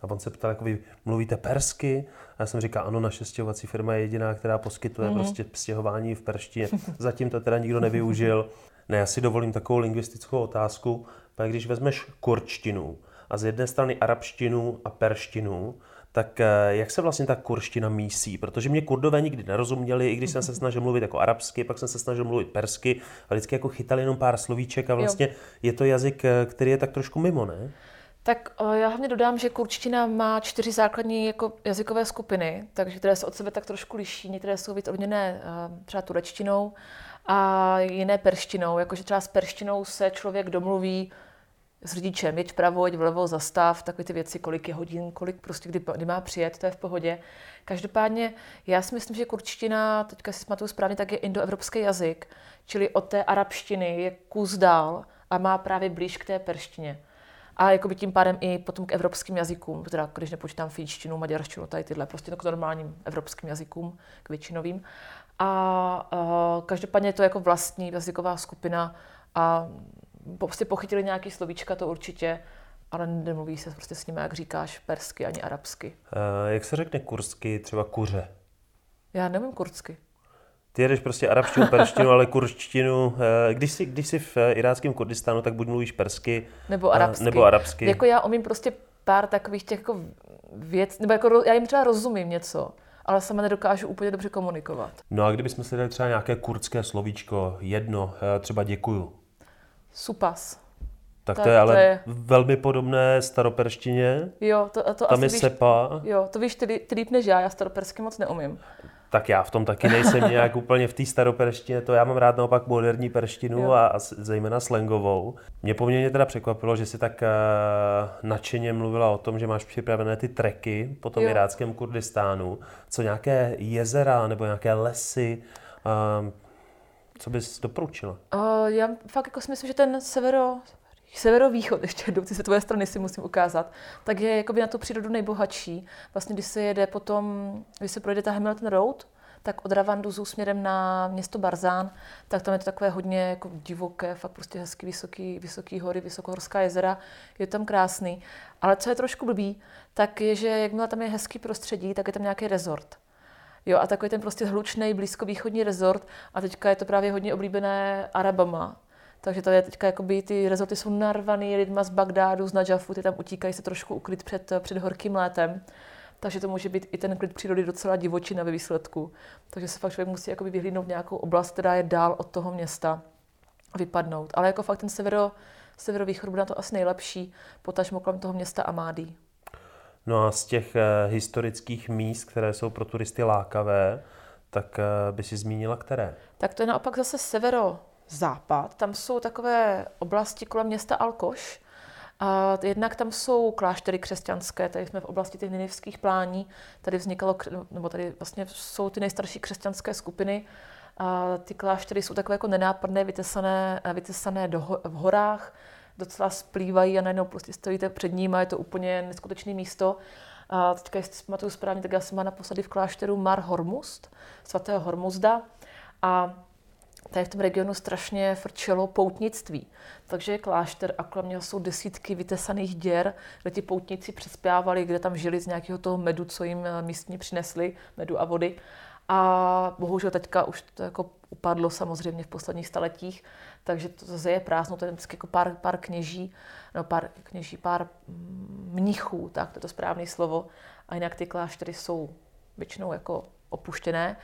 A on se ptal, jako vy mluvíte persky? A já jsem říkal, ano, naše stěhovací firma je jediná, která poskytuje mm-hmm. prostě stěhování v perštině. Zatím to teda nikdo nevyužil. Ne, já si dovolím takovou lingvistickou otázku. Pak když vezmeš kurčtinu a z jedné strany arabštinu a perštinu, tak eh, jak se vlastně ta kurština mísí? Protože mě kurdové nikdy nerozuměli, i když jsem se snažil mluvit jako arabsky, pak jsem se snažil mluvit persky a vždycky jako chytali jenom pár slovíček a vlastně jo. je to jazyk, eh, který je tak trošku mimo, ne? Tak já hlavně dodám, že kurčtina má čtyři základní jako jazykové skupiny, takže které se od sebe tak trošku liší. Některé jsou víc ovlněné třeba turečtinou a jiné perštinou. Jakože třeba s perštinou se člověk domluví s řidičem, jeď vpravo, jeď vlevo, zastav, takové ty věci, kolik je hodin, kolik prostě kdy, kdy má přijet, to je v pohodě. Každopádně já si myslím, že kurčtina, teďka si pamatuju správně, tak je indoevropský jazyk, čili od té arabštiny je kus dál a má právě blíž k té perštině a jakoby tím pádem i potom k evropským jazykům, teda když nepočítám finštinu, maďarštinu, tady tyhle, prostě k normálním evropským jazykům, k většinovým. A uh, každopádně je to jako vlastní jazyková skupina a prostě pochytili nějaký slovíčka, to určitě, ale nemluví se prostě s nimi, jak říkáš, persky ani arabsky. Uh, jak se řekne kursky, třeba kuře? Já nevím kurdsky. Ty jedeš prostě arabštinu, perštinu, ale kurštinu. Eh, když jsi, když jsi v eh, iráckém Kurdistánu, tak buď mluvíš persky, nebo arabsky. Nebo arabsky. Jako já umím prostě pár takových těch jako věc, nebo jako já jim třeba rozumím něco, ale sama nedokážu úplně dobře komunikovat. No a kdybychom si dali třeba nějaké kurdské slovíčko, jedno, třeba děkuju. Supas. Tak, tak to je ale to je... velmi podobné staroperštině. Jo, to, to Tam asi je víš, sepa. Jo, to víš ty, ty líp než já, já staropersky moc neumím. Tak já v tom taky nejsem nějak úplně v té staroperštině, to já mám rád naopak moderní perštinu a, a zejména slangovou. Mě poměrně teda překvapilo, že si tak uh, nadšeně mluvila o tom, že máš připravené ty treky po tom jo. iráckém Kurdistánu. Co nějaké jezera nebo nějaké lesy, uh, co bys doporučila? Uh, já fakt jako si myslím, že ten severo, severovýchod, ještě jdoucí se tvoje strany si musím ukázat, tak je jakoby na tu přírodu nejbohatší. Vlastně, když se jede potom, když se projde ta Hamilton Road, tak od Ravanduzu směrem na město Barzán, tak tam je to takové hodně jako divoké, fakt prostě hezký, vysoký, vysoký hory, vysokohorská jezera, je tam krásný. Ale co je trošku blbý, tak je, že jakmile tam je hezký prostředí, tak je tam nějaký rezort. Jo, a takový ten prostě hlučný blízkovýchodní rezort a teďka je to právě hodně oblíbené Arabama, takže to je teďka, jakoby, ty rezorty jsou narvaný lidma z Bagdádu, z Najafu, ty tam utíkají se trošku ukryt před, před horkým létem. Takže to může být i ten klid přírody docela divočina ve výsledku. Takže se fakt člověk musí jakoby vyhlídnout nějakou oblast, která je dál od toho města vypadnout. Ale jako fakt ten severo, severovýchod bude na to asi nejlepší, potažmo kolem toho města Amádí. No a z těch uh, historických míst, které jsou pro turisty lákavé, tak uh, by si zmínila které? Tak to je naopak zase severo západ. Tam jsou takové oblasti kolem města Alkoš. A jednak tam jsou kláštery křesťanské, tady jsme v oblasti těch ninivských plání, tady vznikalo, nebo tady vlastně jsou ty nejstarší křesťanské skupiny. A ty kláštery jsou takové jako nenápadné, vytesané, vytesané do, v horách, docela splývají a najednou prostě stojíte před ním a je to úplně neskutečné místo. A teďka, jestli si pamatuju správně, tak já jsem byla naposledy v klášteru Mar Hormuzd, svatého Hormuzda. A tady v tom regionu strašně frčelo poutnictví. Takže je klášter a kolem něho jsou desítky vytesaných děr, kde ti poutníci přespávali, kde tam žili z nějakého toho medu, co jim eh, místní přinesli, medu a vody. A bohužel teďka už to jako upadlo samozřejmě v posledních staletích, takže to zase je prázdno, to je vždycky jako pár, pár kněží, no pár kněží, pár mm, mnichů, tak to je to správné slovo. A jinak ty kláštery jsou většinou jako opuštěné.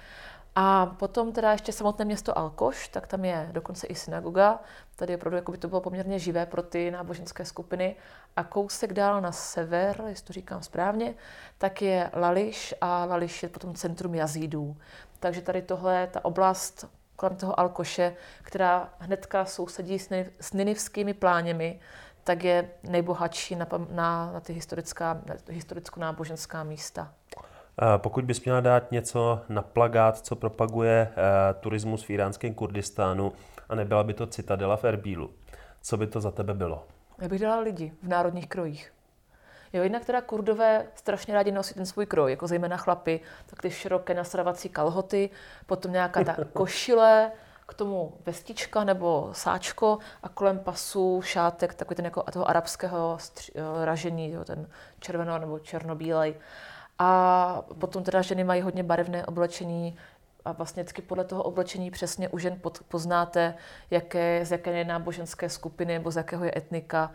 A potom teda ještě samotné město Alkoš, tak tam je dokonce i synagoga. Tady je opravdu, jako by to bylo poměrně živé pro ty náboženské skupiny. A kousek dál na sever, jestli to říkám správně, tak je Lališ a Lališ je potom centrum jazídů. Takže tady tohle, ta oblast kolem toho Alkoše, která hnedka sousedí s ninivskými pláněmi, tak je nejbohatší na, na, na ty historická, historicko-náboženská místa. Pokud bys měla dát něco na plagát, co propaguje eh, turismus v iránském Kurdistánu a nebyla by to citadela v Erbílu, co by to za tebe bylo? Já bych dala lidi v národních krojích. Jo, jinak teda kurdové strašně rádi nosí ten svůj kroj, jako zejména chlapy, tak ty široké nasravací kalhoty, potom nějaká ta košile, k tomu vestička nebo sáčko a kolem pasu šátek, takový ten jako toho arabského stři, eh, ražení, jo, ten červeno nebo černobílej. A potom teda ženy mají hodně barevné oblečení a vlastně vždycky podle toho oblečení přesně u žen poznáte, jaké, z jaké je náboženské skupiny nebo z jakého je etnika.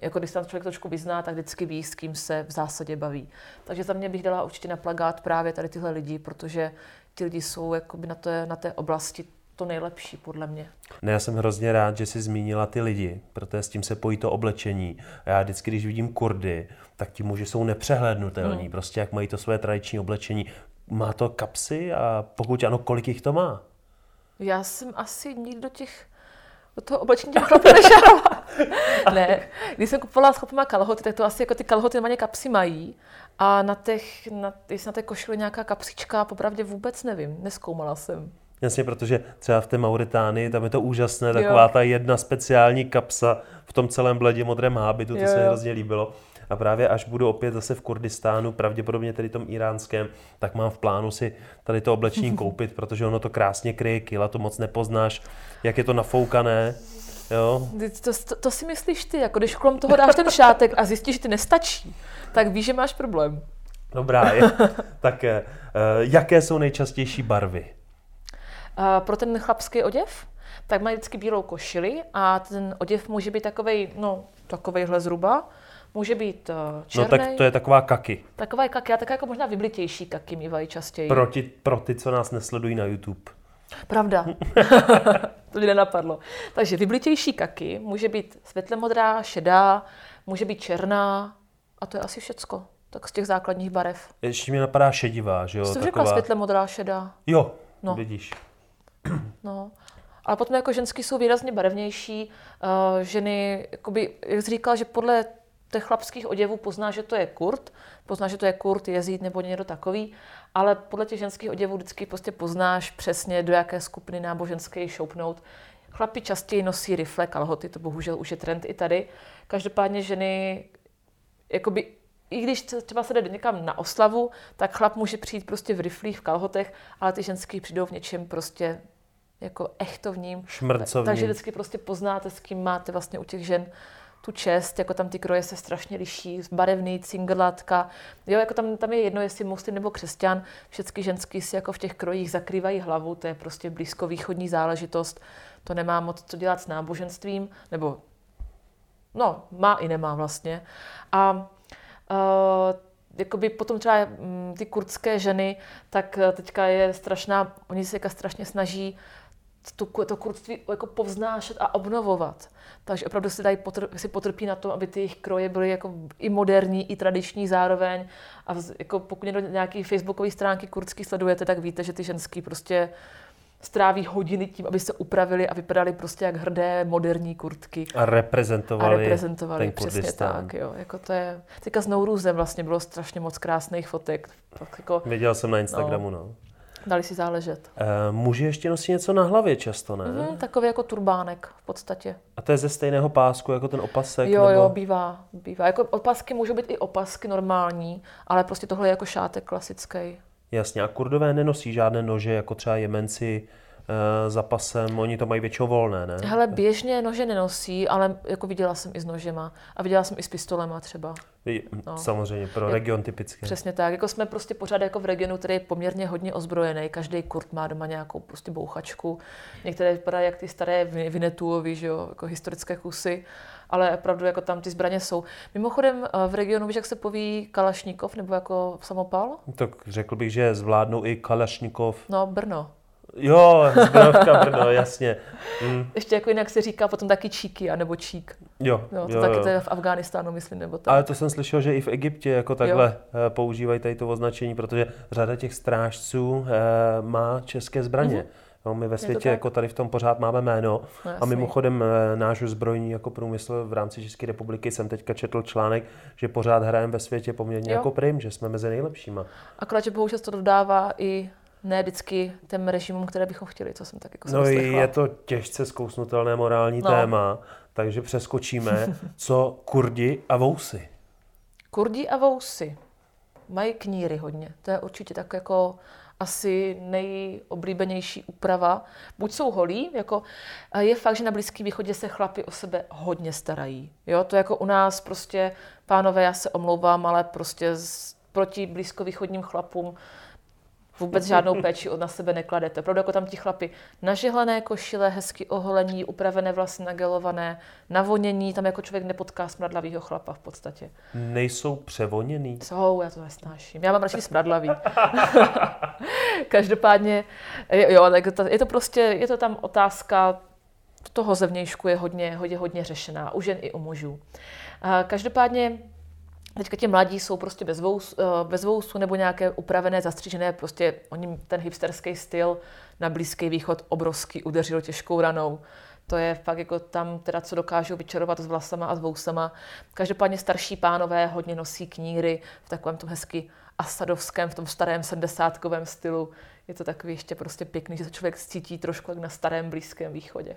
Jako když se tam člověk trošku vyzná, tak vždycky ví, s kým se v zásadě baví. Takže za mě bych dala určitě na plagát právě tady tyhle lidi, protože ti lidi jsou jakoby na, té, na té oblasti to nejlepší, podle mě. Ne, já jsem hrozně rád, že jsi zmínila ty lidi, protože s tím se pojí to oblečení. A já vždycky, když vidím Kurdy, tak ti muži jsou nepřehlednutelní. Hmm. Prostě jak mají to své tradiční oblečení. Má to kapsy a pokud ano, kolik jich to má? Já jsem asi nikdo do těch do toho oblečení těch chlapů nešala. ne, když jsem kupovala s chlapama kalhoty, tak to asi jako ty kalhoty normálně kapsy mají. A na těch, na, jestli na té košili nějaká kapsička, popravdě vůbec nevím, neskoumala jsem. Jasně, protože třeba v té Mauritánii, tam je to úžasné, taková jo. ta jedna speciální kapsa v tom celém bledě modrém hábitu, to jo, se mi hrozně líbilo. A právě až budu opět zase v Kurdistánu, pravděpodobně tedy tom iránském, tak mám v plánu si tady to oblečení koupit, protože ono to krásně kryje kila, to moc nepoznáš, jak je to nafoukané. Jo. To, to, to si myslíš ty, jako když kolem toho dáš ten šátek a zjistíš, že ty nestačí, tak víš, že máš problém. Dobrá, je. tak uh, jaké jsou nejčastější barvy? Uh, pro ten chlapský oděv? Tak mají vždycky bílou košili a ten oděv může být takovej, no, takovejhle zhruba. Může být černý. No tak to je taková kaky. Taková je kaky, a taková jako možná vyblitější kaky mývají častěji. Pro ty, pro ty, co nás nesledují na YouTube. Pravda. to mě nenapadlo. Takže vyblitější kaky může být světle modrá, šedá, může být černá a to je asi všecko. Tak z těch základních barev. Ještě mi napadá šedivá, že jo? Jsi taková... řekla světle modrá, šedá. Jo, no. vidíš. No. Ale potom jako ženský jsou výrazně barevnější. Uh, ženy, jakoby, jak jsi říkal, že podle těch chlapských oděvů pozná, že to je kurt, pozná, že to je kurt, jezít nebo někdo takový, ale podle těch ženských oděvů vždycky prostě poznáš přesně, do jaké skupiny náboženské šoupnout. Chlapi častěji nosí rifle, kalhoty, to bohužel už je trend i tady. Každopádně ženy, jakoby, i když třeba se jde někam na oslavu, tak chlap může přijít prostě v riflích, v kalhotech, ale ty ženský přijdou v něčem prostě jako echtovním. Šmrcovním. Takže vždycky prostě poznáte, s kým máte vlastně u těch žen tu čest, jako tam ty kroje se strašně liší, barevný, cingrlatka. Jo, jako tam, tam je jedno, jestli muslim nebo křesťan, všechny ženský si jako v těch krojích zakrývají hlavu, to je prostě blízkovýchodní záležitost, to nemá moc co dělat s náboženstvím, nebo no, má i nemá vlastně. A uh, jakoby potom třeba mm, ty kurdské ženy, tak eh, teďka je strašná, oni se strašně snaží to, to kurdství jako povznášet a obnovovat. Takže opravdu si, dají potr, si potrpí na tom, aby ty jejich kroje byly jako i moderní, i tradiční zároveň. A jako pokud někdo nějaký facebookové stránky kurdský sledujete, tak víte, že ty ženský prostě stráví hodiny tím, aby se upravili a vypadali prostě jak hrdé moderní kurtky. A reprezentovali, a reprezentovali ten přesně Kurdistán. tak. Jo. Jako to je, teďka s Nouruzem vlastně bylo strašně moc krásných fotek. Tak jako, Viděl jsem na Instagramu, no. no. Dali si záležet. E, muži ještě nosí něco na hlavě často, ne? Mm, takový jako turbánek v podstatě. A to je ze stejného pásku jako ten opasek? Jo, nebo... jo, bývá, bývá. Jako opasky můžou být i opasky normální, ale prostě tohle je jako šátek klasický. Jasně, a kurdové nenosí žádné nože, jako třeba jemenci, Eh, za pasem, oni to mají většinou volné, ne? Hele, běžně nože nenosí, ale jako viděla jsem i s nožema a viděla jsem i s pistolema třeba. No. Samozřejmě, pro je, region typicky. Přesně tak, jako jsme prostě pořád jako v regionu, který je poměrně hodně ozbrojený, každý kurt má doma nějakou prostě bouchačku, některé vypadají jak ty staré Vinetuovi, že jo, jako historické kusy, ale opravdu jako tam ty zbraně jsou. Mimochodem eh, v regionu, víš, jak se poví Kalašnikov nebo jako samopal? Tak řekl bych, že zvládnou i Kalašnikov. No, Brno. Jo, zbrojovka Brno, jasně. Mm. Ještě jako jinak se říká potom taky číky, anebo čík. Jo, jo, to jo, taky jo. to je v Afghánistánu, myslím, nebo tak. Ale to jsem slyšel, že i v Egyptě jako takhle jo. Eh, používají tady to označení, protože řada těch strážců eh, má české zbraně. Mm-hmm. No, my ve světě jako tady v tom pořád máme jméno. No, a mimochodem eh, náš zbrojní jako průmysl v rámci České republiky jsem teďka četl článek, že pořád hrajeme ve světě poměrně jo. jako prim, že jsme mezi nejlepšíma. Akorát, že bohužel to dodává i ne vždycky těm režimům, které bychom chtěli, co jsem tak jako No je to těžce zkousnutelné morální no. téma, takže přeskočíme, co Kurdi a Vousy. Kurdi a Vousy mají kníry hodně. To je určitě tak jako asi nejoblíbenější úprava. Buď jsou holí, jako je fakt, že na Blízkém východě se chlapi o sebe hodně starají. Jo, to jako u nás prostě, pánové, já se omlouvám, ale prostě z, proti blízkovýchodním chlapům vůbec žádnou péči od na sebe nekladete. Opravdu jako tam ti chlapi nažehlené košile, hezky oholení, upravené vlasy nagelované, navonění, tam jako člověk nepotká smradlavýho chlapa v podstatě. Nejsou převoněný? Jsou, já to nesnáším. Já mám radši smradlavý. Každopádně, jo, tak to, je to prostě, je to tam otázka toho zevnějšku je hodně, hodně, hodně řešená, u žen i u mužů. Každopádně Teďka ti mladí jsou prostě bez, vous, eh, bez vousu nebo nějaké upravené, zastřížené, prostě oni ten hipsterský styl na Blízký východ obrovský udeřil těžkou ranou. To je fakt jako tam teda, co dokážou vyčarovat s vlasama a s vousama. Každopádně starší pánové hodně nosí kníry v takovém tom hezky asadovském, v tom starém sedmdesátkovém stylu. Je to takový ještě prostě pěkný, že se člověk cítí trošku jak na starém Blízkém východě.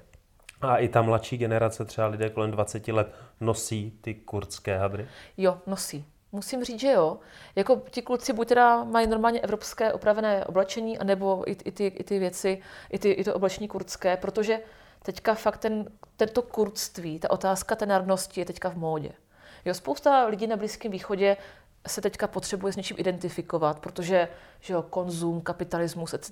A i ta mladší generace, třeba lidé kolem 20 let, nosí ty kurdské hadry? Jo, nosí. Musím říct, že jo. Jako ti kluci buď teda mají normálně evropské opravené oblečení, anebo i, i, ty, i ty věci, i, ty, i to oblečení kurdské, protože teďka fakt ten, tento kurdství, ta otázka té národnosti je teďka v módě. Jo, spousta lidí na Blízkém východě se teďka potřebuje s něčím identifikovat, protože že jo, konzum, kapitalismus, etc.,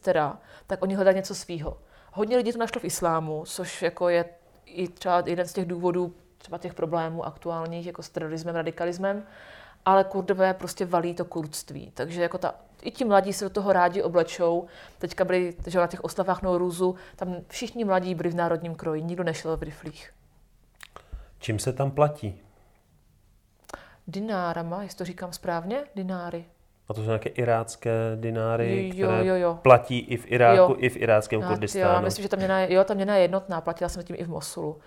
tak oni hledají něco svýho. Hodně lidí to našlo v islámu, což jako je i třeba jeden z těch důvodů třeba těch problémů aktuálních jako s terorismem, radikalismem, ale kurdové prostě valí to kurdství. Takže jako ta, i ti mladí se do toho rádi oblečou. Teďka byli že na těch oslavách Nouruzu, tam všichni mladí byli v národním kroji, nikdo nešel v riflích. Čím se tam platí? Dinárama, jestli to říkám správně, dináry. A to jsou nějaké irácké dináry, jo, které jo, jo. platí i v Iráku, jo. i v iráckém Kurdistánu. Jo, myslím, že ta měna je, jo, ta měna je jednotná, platila jsem tím i v Mosulu.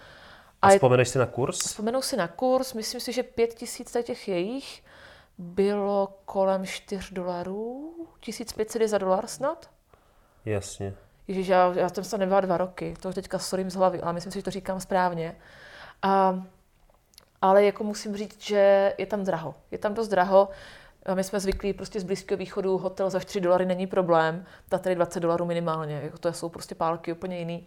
A, a vzpomeneš si na kurz? Vzpomenu si na kurz, myslím si, že pět tisíc těch jejich bylo kolem 4 dolarů, 1500 za dolar snad. Jasně. Ježíš, já, já jsem se nebyla dva roky, to teďka sorím z hlavy, ale myslím si, že to říkám správně. A, ale jako musím říct, že je tam draho. Je tam dost draho. My jsme zvyklí prostě z Blízkého východu, hotel za 4 dolary není problém, ta tady 20 dolarů minimálně, jako to jsou prostě pálky úplně jiný.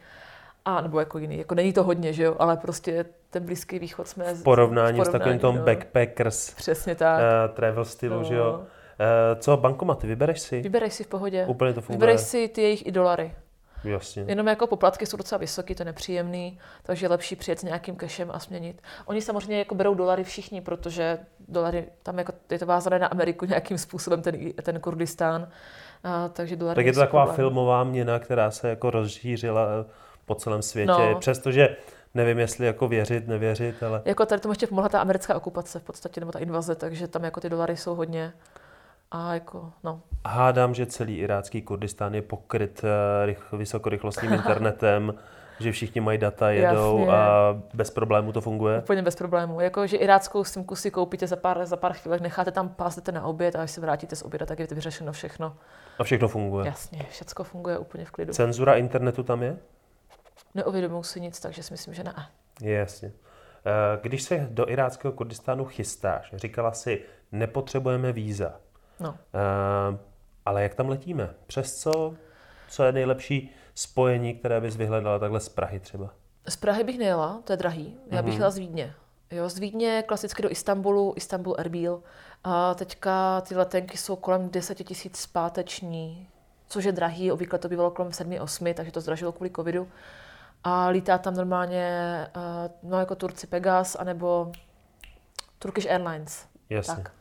A nebo jako jiný, jako není to hodně, že jo, ale prostě ten Blízký východ jsme... V porovnání, v porovnání s takovým tom no. backpackers Přesně tak. Uh, travel stylu, no. že jo. Uh, co bankomaty, vybereš si? Vybereš si v pohodě. Úplně to funguje. Vybereš si ty jejich i dolary. Jasně. Jenom jako poplatky jsou docela vysoké, to je nepříjemný, takže je lepší přijet s nějakým kešem a směnit. Oni samozřejmě jako berou dolary všichni, protože dolary, tam jako je to vázané na Ameriku nějakým způsobem, ten, ten Kurdistán. A, takže dolary tak je to taková problém. filmová měna, která se jako rozšířila po celém světě, no. přestože nevím, jestli jako věřit, nevěřit, ale... Jako tady tomu ještě pomohla ta americká okupace v podstatě, nebo ta invaze, takže tam jako ty dolary jsou hodně... A jako, no. Hádám, že celý irácký Kurdistán je pokryt uh, vysokorychlostním internetem, Že všichni mají data, jedou Jasně. a bez problému to funguje? Úplně bez problémů. Jako, že iráckou simku si koupíte za pár, za pár chvílek, necháte tam pás, jdete na oběd a až se vrátíte z oběda, tak je to vyřešeno všechno. A všechno funguje? Jasně, všechno funguje úplně v klidu. Cenzura internetu tam je? Neuvědomuji si nic, takže si myslím, že ne. Jasně. Eh, Když se do iráckého Kurdistánu chystáš, říkala si, nepotřebujeme víza. No. Eh, Ale jak tam letíme? Přes co? Co je nejlepší spojení, které bys vyhledala takhle z Prahy třeba? Z Prahy bych nejela, to je drahý. Já bych jela z Vídně. Jo, z Vídně klasicky do Istanbulu, Istanbul Erbil. A teďka ty letenky jsou kolem 10 tisíc zpáteční, což je drahý, obvykle to bývalo kolem 7-8, takže to zdražilo kvůli covidu. A lítá tam normálně, uh, no jako Turci Pegas, anebo Turkish Airlines. Jasně. Tak.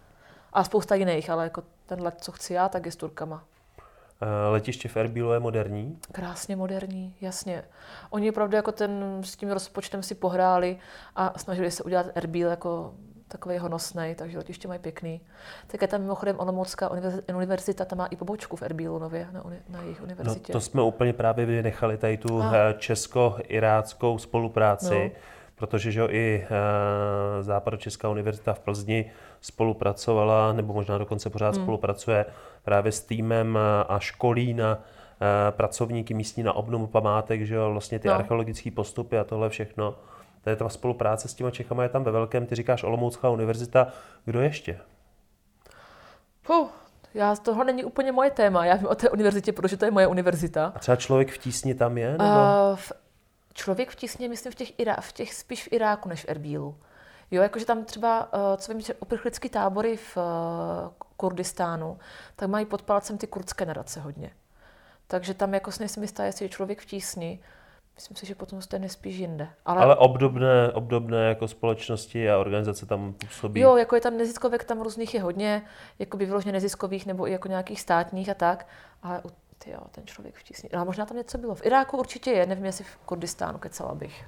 A spousta jiných, ale jako ten let, co chci já, tak je s Turkama. Eh, Letiště v Erbilu je moderní. Krásně moderní, jasně. Oni opravdu jako ten, s tím rozpočtem si pohráli a snažili se udělat Erbil jako takový honosný, takže letiště mají pěkný. Tak je tam mimochodem Olomoucká univerzi- univerzita, tam má i pobočku v Erbilu nově na, uni, na jejich No, univerzitě. to jsme úplně právě vynechali tady tu Ah. eh, česko-iráckou spolupráci, No. Protože že jo, i eh, Západočeská univerzita v Plzni spolupracovala, nebo možná dokonce pořád Hmm. spolupracuje právě s týmem eh, a školí na eh, pracovníky místní na obnovu památek, že jo, vlastně ty No. archeologické postupy a tohle všechno. Je ta spolupráce s těma Čechama je tam ve velkém, ty říkáš Olomoucká univerzita, kdo ještě? Puh, já, tohle není úplně moje téma, já vím o té univerzitě, protože to je moje univerzita. A třeba člověk v tísni tam je? Nebo? Uh, v, člověk v tísně, myslím, v těch, Irá, v těch spíš v Iráku než v Erbílu. Jo, jakože tam třeba, uh, co vím, že uprchlické tábory v uh, Kurdistánu, tak mají pod palcem ty kurdské nadace hodně. Takže tam jako nejsem jistá, jestli je člověk v tísni, myslím si, že potom jste nespíš jinde. Ale, Ale obdobné, obdobné jako společnosti a organizace tam působí. Jo, jako je tam neziskovek, tam různých je hodně, jako by vyloženě neziskových nebo i jako nějakých státních a tak, ale u- ty jo, ten člověk v tísni. A možná tam něco bylo. V Iráku určitě je, nevím, jestli v Kurdistánu, kecala bych.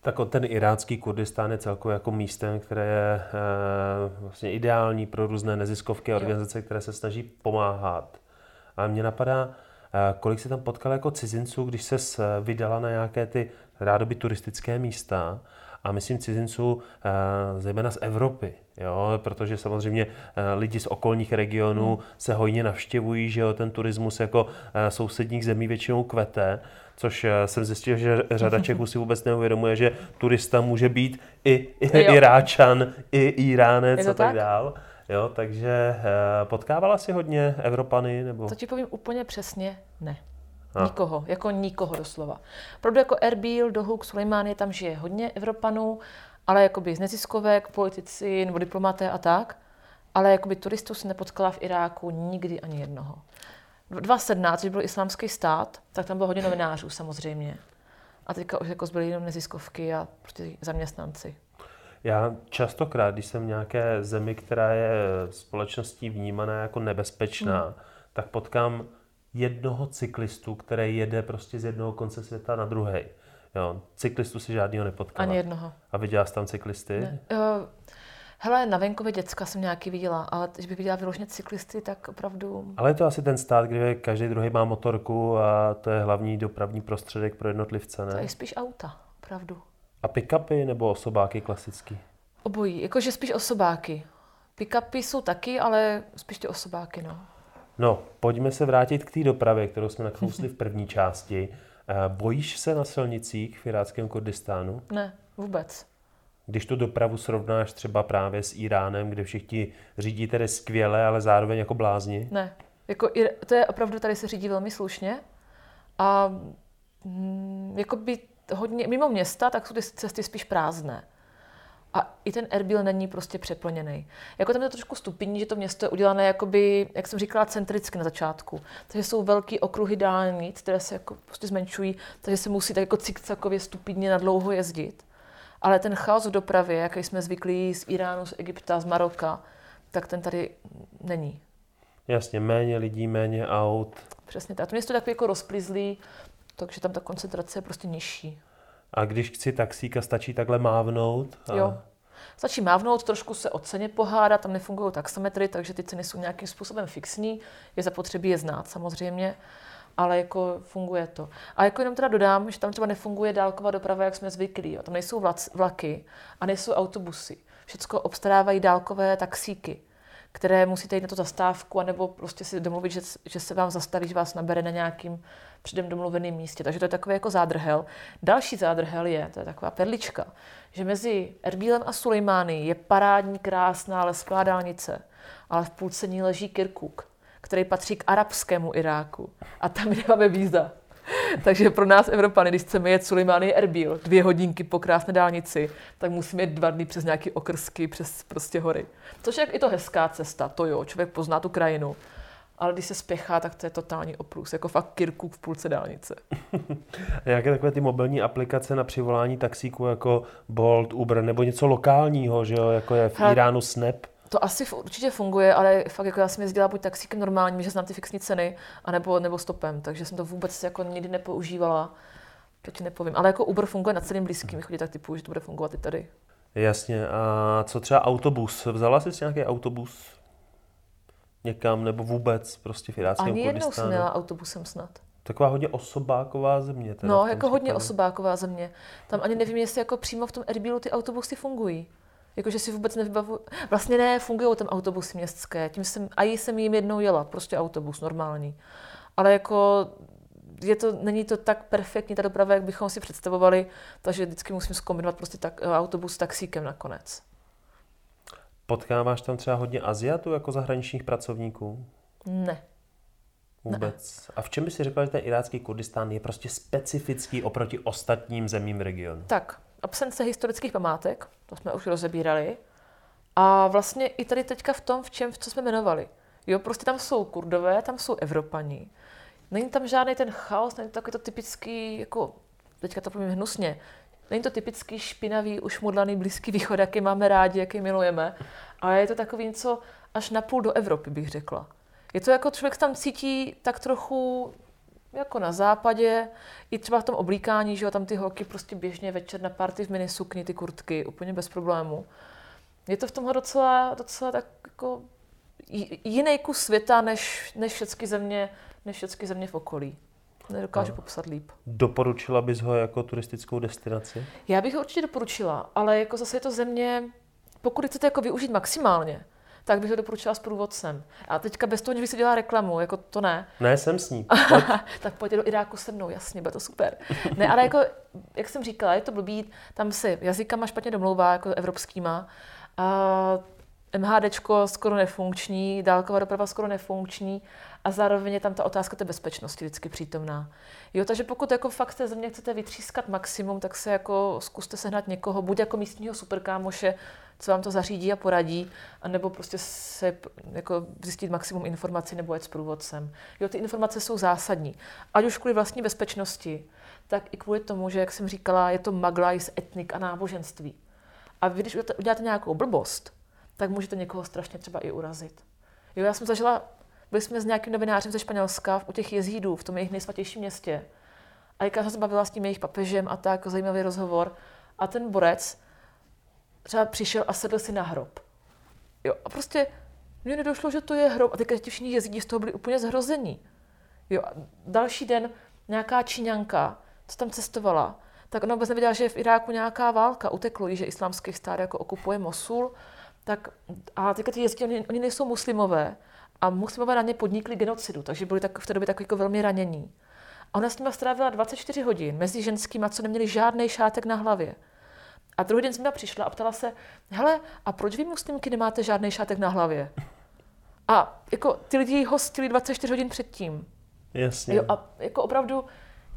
Tak ten irácký Kurdistán je celkově jako místem, které je e, vlastně ideální pro různé neziskovky a organizace, které se snaží pomáhat. A mě napadá, e, kolik se tam potkal jako cizinců, když se vydala na nějaké ty rádoby turistické místa, a myslím cizinců e, zejména z Evropy, jo? protože samozřejmě e, lidi z okolních regionů se hojně navštěvují, že jo? ten turismus jako e, sousedních zemí většinou kvete, což eh, jsem zjistil, že řada Čechů si vůbec neuvědomuje, že turista může být i, i. Iráčan, i Iránec a tak tak? dál. Jo, takže eh, potkávala si hodně Evropany? Nebo... To ti povím úplně přesně, ne. A. Nikoho, jako nikoho doslova. Opravdu jako Erbil, Dohuk, Sulejmánie, tam žije hodně Evropanů, ale jakoby z neziskovek, politici nebo diplomaté a tak. Ale jakoby turistů si nepotkala v Iráku nikdy ani jednoho. 2017, když byl islámský stát, tak tam bylo hodně novinářů samozřejmě. A teďka už jako zbyly jenom neziskovky a prostě zaměstnanci. Já častokrát, když jsem v nějaké zemi, která je společností vnímaná jako nebezpečná, Hmm. tak potkám jednoho cyklistu, který jede prostě z jednoho konce světa na druhý. Jo, cyklistu si žádného nepotkala. Ani jednoho. A viděla jsi tam cyklisty? Ne. Uh, hele, na venkově děcka jsem nějaký viděla, ale když bych viděla vyloženě cyklisty, tak opravdu Ale je to asi ten stát, kde každý druhý má motorku a to je hlavní dopravní prostředek pro jednotlivce, to ne? je spíš auta, opravdu. A pick-upy nebo osobáky klasický? Obojí, jakože spíš osobáky. Pick-upy jsou taky, ale spíš ty osobáky, no. No, pojďme se vrátit k té dopravě, kterou jsme nakousli v první části. Eh, Bojíš se na silnicích v iráckém Kurdistánu? Ne, vůbec. Když tu dopravu srovnáš třeba právě s Iránem, kde všichni řídí tedy skvěle, ale zároveň jako blázni? Ne. Jako, to je opravdu, tady se řídí velmi slušně. A mm, jako by hodně, mimo města, tak jsou ty cesty spíš prázdné. A i ten Erbil není prostě přeplněný. Jako tam je to trošku stupidní, že to město je udělané, jakoby, jak jsem říkala, centricky na začátku. Takže jsou velký okruhy dálnic, které se jako prostě zmenšují, takže se musí tak jako cikcakově stupidně na dlouho jezdit. Ale ten chaos v dopravě, jaký jsme zvyklí z Iránu, z Egypta, z Maroka, tak ten tady není. Jasně, méně lidí, méně aut. Přesně tak. To město je takový jako rozplizlý, takže tam ta koncentrace je prostě nižší. A když chci taxíka, stačí takhle mávnout? A... Jo. Stačí mávnout, trošku se o ceně pohádat, tam nefungují taxametry, takže ty ceny jsou nějakým způsobem fixní, je zapotřebí je znát samozřejmě. ale jako funguje to. A jako jenom teda dodám, že tam třeba nefunguje dálková doprava, jak jsme zvyklí. Jo. Tam nejsou vlaky a nejsou autobusy. Všechno obstarávají dálkové taxíky které musíte jít na tu zastávku, anebo prostě si domluvit, že, že se vám zastaví, že vás nabere na nějakým předem domluveném místě. Takže to je takový jako zádrhel. Další zádrhel je, to je taková perlička, že mezi Erbílem a Sulejmány je parádní, krásná lesklá dálnice, ale v půlce ní leží Kirkuk, který patří k arabskému Iráku. A tam nemáme víza. Takže pro nás Evropany, když chceme jet Sulimány Erbil, dvě hodinky po krásné dálnici, tak musíme jet dva dny přes nějaké okrsky, přes prostě hory. Což je i to hezká cesta, to jo, člověk pozná tu krajinu. Ale když se spěchá, tak to je totální oprus, jako fakt Kirkuk v půlce dálnice. Jaké takové ty mobilní aplikace na přivolání taxíku jako Bolt, Uber nebo něco lokálního, že jo, jako je v Iránu Snap? To asi určitě funguje, ale fakt jako já jsem jezdila buď taxíkem normálním, že znám ty fixní ceny, anebo, nebo stopem, takže jsem to vůbec jako nikdy nepoužívala. To ti nepovím. Ale jako Uber funguje na celým blízkým chodí tak typu, že to bude fungovat i tady. Jasně. A co třeba autobus? Vzala jsi nějaký autobus někam nebo vůbec prostě v iráckém Ani jednou jsem měla autobusem snad. Taková hodně osobáková země. Teda no, jako hodně osobáková země. Tam ani nevím, jestli jako přímo v tom Erbilu ty autobusy fungují. Jakože si vůbec nevybavuju. Vlastně ne, fungují tam autobusy městské. Tím jsem, a jsem jim jednou jela, prostě autobus normální. Ale jako je to, není to tak perfektní ta doprava, jak bychom si představovali, takže vždycky musím zkombinovat prostě tak, autobus s taxíkem nakonec. Potkáváš tam třeba hodně Aziatů jako zahraničních pracovníků? Ne. Vůbec. Ne. A v čem by si řekla, že ten irácký Kurdistán je prostě specifický oproti ostatním zemím regionu? Tak, absence historických památek, to jsme už rozebírali. A vlastně i tady teďka v tom, v čem, v co jsme jmenovali. Jo, prostě tam jsou kurdové, tam jsou Evropaní. Není tam žádný ten chaos, není to takový to typický, jako, teďka to povím hnusně, není to typický špinavý, ušmudlaný blízký východ, jaký máme rádi, jaký milujeme, ale je to takový něco až napůl do Evropy, bych řekla. Je to jako člověk tam cítí tak trochu jako na západě, i třeba v tom oblíkání, že jo, tam ty holky prostě běžně večer na party v mini sukni, ty kurtky, úplně bez problému. Je to v tomhle docela, docela tak jako jiný kus světa, než, než všechny země, než všechny země v okolí. Nedokážu a popsat líp. Doporučila bys ho jako turistickou destinaci? Já bych ho určitě doporučila, ale jako zase je to země, pokud chcete jako využít maximálně, tak bych ho doporučila s průvodcem. A teďka bez toho, že bych si dělala reklamu, jako to ne. Ne, jsem s ní. Pojď. tak pojďte do Iráku se mnou, jasně, bude to super. ne, ale jako, jak jsem říkala, je to blbý, tam se jazykama špatně domlouvá, jako evropskýma. A MHDčko skoro nefunkční, dálková doprava skoro nefunkční a zároveň je tam ta otázka té bezpečnosti vždycky přítomná. Jo, takže pokud jako fakt té země chcete vytřískat maximum, tak se jako zkuste sehnat někoho, buď jako místního superkámoše, co vám to zařídí a poradí, anebo prostě se jako zjistit maximum informací nebo jet s průvodcem. Jo, ty informace jsou zásadní. Ať už kvůli vlastní bezpečnosti, tak i kvůli tomu, že, jak jsem říkala, je to maglajs, etnik a náboženství. A vy, když uděláte nějakou blbost, tak můžete někoho strašně třeba i urazit. Jo, já jsem zažila, byli jsme s nějakým novinářem ze Španělska u těch jezídů v tom jejich nejsvatějším městě. A jaká se bavila s tím jejich papežem a tak, zajímavý rozhovor. A ten borec třeba přišel a sedl si na hrob. Jo, a prostě mně nedošlo, že to je hrob. A teďka ti všichni jezdí z toho byli úplně zhrození. Jo, a další den nějaká Číňanka, co tam cestovala, tak ona vůbec nevěděla, že je v Iráku nějaká válka. Uteklo jí, že islámský stát jako okupuje Mosul. Tak, a teďka ty jezdí, oni, oni nejsou muslimové. A muslimové na ně podnikli genocidu, takže byli tak, v té době tak jako velmi ranění. A ona s nimi strávila 24 hodin mezi ženskými, co neměli žádný šátek na hlavě. A druhý den jsem tam přišla a ptala se, hele, a proč vy muslimky nemáte žádný šátek na hlavě? A jako ty lidi ji hostili 24 hodin předtím. Jasně. Jo, a jako opravdu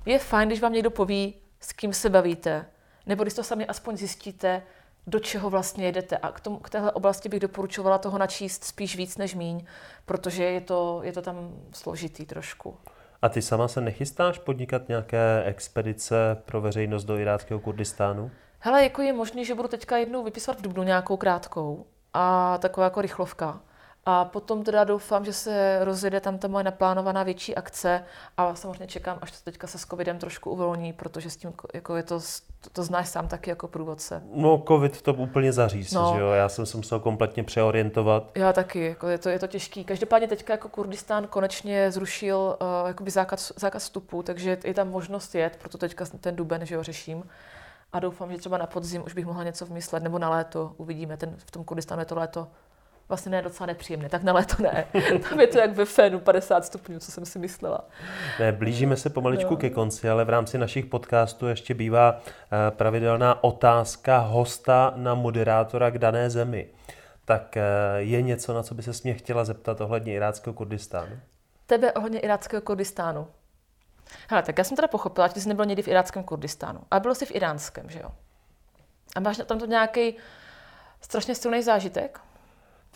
je fajn, když vám někdo poví, s kým se bavíte, nebo když to sami aspoň zjistíte, do čeho vlastně jedete. A k, tomu, k téhle oblasti bych doporučovala toho načíst spíš víc než míň, protože je to, je to tam složitý trošku. A ty sama se nechystáš podnikat nějaké expedice pro veřejnost do iráckého Kurdistánu? Hele, jako je možný, že budu teďka jednou vypisovat v Dubnu nějakou krátkou a taková jako rychlovka. A potom teda doufám, že se rozjede tam ta moje naplánovaná větší akce a samozřejmě čekám, až to teďka se s covidem trošku uvolní, protože s tím jako je to, to, to znáš sám taky jako průvodce. No, covid to úplně zaříz, no. že jo? Já jsem se musel kompletně přeorientovat. Já taky, jako je to, je to těžký. Každopádně teďka jako Kurdistán konečně zrušil uh, jakoby zákaz, zákaz vstupu, takže je tam možnost jet, proto teďka ten duben, že ho řeším. A doufám, že třeba na podzim už bych mohla něco vymyslet, nebo na léto uvidíme. Ten, v tom Kurdistánu je to léto vlastně ne docela nepříjemné, tak na léto ne. Tam je to jak ve fénu 50 stupňů, co jsem si myslela. Ne, blížíme se pomaličku no. ke konci, ale v rámci našich podcastů ještě bývá eh, pravidelná otázka hosta na moderátora k dané zemi. Tak eh, je něco, na co by se mě chtěla zeptat ohledně iráckého Kurdistánu? Tebe ohledně iráckého Kurdistánu. Hele, tak já jsem teda pochopila, že ty jsi nebyl někdy v iráckém Kurdistánu, ale byl jsi v iránském, že jo? A máš tam to nějaký strašně silný zážitek?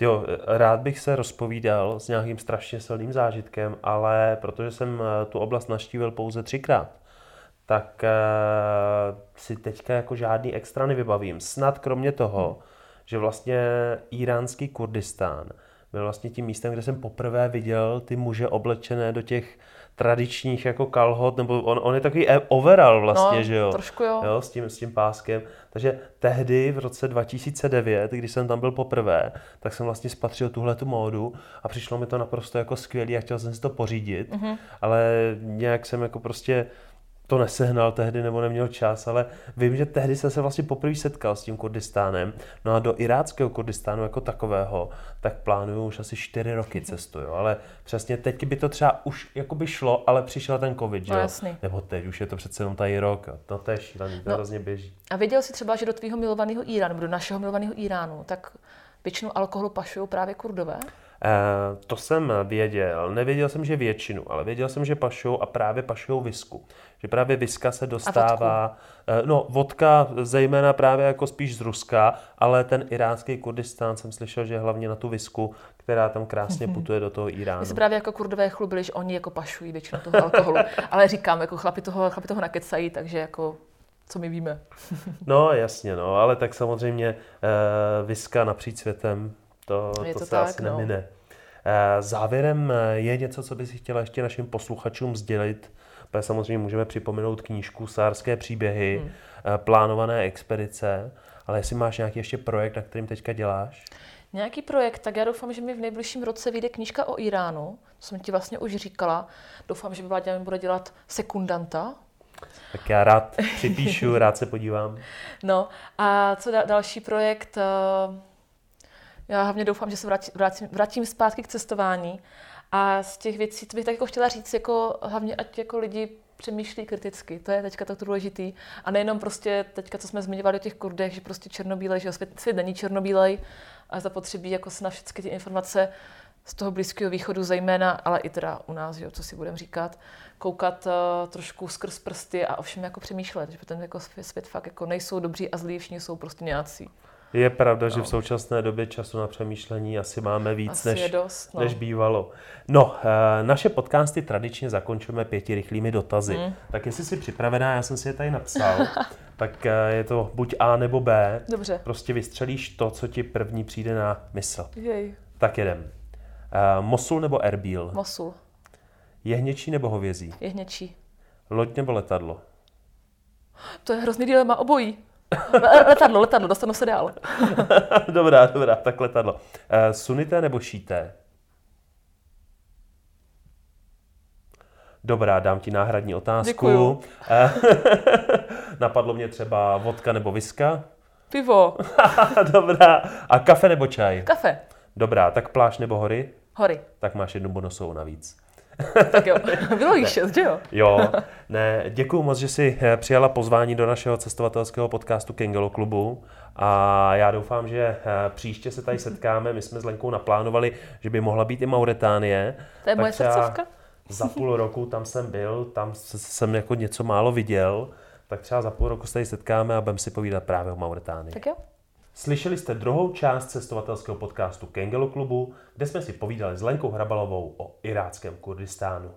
Jo, rád bych se rozpovídal s nějakým strašně silným zážitkem, ale protože jsem eh, tu oblast naštívil pouze třikrát, tak uh, si teďka jako žádný extra nevybavím. Snad kromě toho, že vlastně iránský Kurdistán byl vlastně tím místem, kde jsem poprvé viděl ty muže oblečené do těch tradičních jako kalhot, nebo on, on je takový e- overall vlastně, no, že jo? trošku jo. jo. s, tím, s tím páskem. Takže tehdy v roce 2009, když jsem tam byl poprvé, tak jsem vlastně spatřil tuhle tu módu a přišlo mi to naprosto jako skvělý a chtěl jsem si to pořídit, mm-hmm. ale nějak jsem jako prostě to nesehnal tehdy nebo neměl čas, ale vím, že tehdy jsem se vlastně poprvé setkal s tím Kurdistánem. No a do iráckého Kurdistánu jako takového, tak plánuju už asi čtyři roky cestu, jo. ale přesně teď by to třeba už jako by šlo, ale přišel ten covid, že no, jo? Nebo teď už je to přece jenom tady rok, no to je šílený, to no. hrozně běží. A věděl jsi třeba, že do tvého milovaného Iránu, nebo do našeho milovaného Iránu, tak většinu alkoholu pašují právě kurdové? Eh, to jsem věděl. Nevěděl jsem, že většinu, ale věděl jsem, že pašou a právě pašou visku. Že právě viska se dostává, eh, no vodka zejména právě jako spíš z Ruska, ale ten iránský Kurdistán jsem slyšel, že hlavně na tu visku, která tam krásně mhm. putuje do toho Iránu. My se právě jako kurdové chlubili, že oni jako pašují většinu toho alkoholu, ale říkám, jako chlapi toho, chlapi toho nakecají, takže jako co my víme. no jasně, no, ale tak samozřejmě uh, viska napříč světem to, je to, to se tak, asi no. nemine. Eh, závěrem je něco, co by si chtěla ještě našim posluchačům sdělit. Protože samozřejmě můžeme připomenout knížku Sárské příběhy, hmm. Eh, plánované expedice, ale jestli máš nějaký ještě projekt, na kterým teďka děláš? Nějaký projekt, tak já doufám, že mi v nejbližším roce vyjde knížka o Iránu, to jsem ti vlastně už říkala. Doufám, že Vláďa mi bude dělat sekundanta. Tak já rád připíšu, rád se podívám. No a co da- další projekt? Já hlavně doufám, že se vrátím, vrátím, vrátím zpátky k cestování. A z těch věcí, co bych tak jako chtěla říct, jako hlavně ať jako lidi přemýšlí kriticky. To je teďka to důležitý. A nejenom prostě teďka, co jsme zmiňovali o těch kurdech, že prostě černobílej, že svět, svět není černobílej a zapotřebí jako se na všechny ty informace z toho Blízkého východu zejména, ale i teda u nás, jo, co si budeme říkat, koukat uh, trošku skrz prsty a ovšem jako přemýšlet, že ten jako svět fakt jako nejsou dobří a zlí, všichni jsou prostě nějací. Je pravda, no. že v současné době času na přemýšlení asi máme víc, asi než, dost, no. než bývalo. No, eh, naše podcasty tradičně zakončujeme pěti rychlými dotazy. Hmm. Tak jestli jsi připravená, já jsem si je tady napsal, tak eh, je to buď A nebo B. Dobře. Prostě vystřelíš to, co ti první přijde na mysl. Jej. Tak jedem. Uh, Mosul nebo Erbil? Mosul. Jehněčí nebo hovězí? Jehněčí. Loď nebo letadlo? To je hrozný dilema, obojí. Letadlo, letadlo, dostanu se dál. dobrá, dobrá, tak letadlo. Uh, sunité nebo šíté? Dobrá, dám ti náhradní otázku. Děkuju. Eh, napadlo mě třeba vodka nebo viska. Pivo. Dobrá. A kafe nebo čaj? Kafe. Dobrá, tak pláž nebo hory? Hory. Tak máš jednu bonusovou navíc. Tak jo, bylo jí šest, že jo? Jo, ne, děkuji moc, že jsi eh, přijala pozvání do našeho cestovatelského podcastu Kengelo klubu a já doufám, že eh, příště se tady setkáme. My jsme s Lenkou naplánovali, že by mohla být i Mauritánie. To je moje srdcovka. Za půl roku tam jsem byl, tam jsem jako něco málo viděl, tak třeba za půl roku se tady setkáme a budeme si povídat právě o Mauritánii. Tak jo. Slyšeli jste druhou část cestovatelského podcastu Kengelu klubu, kde jsme si povídali s Lenkou Hrabalovou o iráckém Kurdistánu.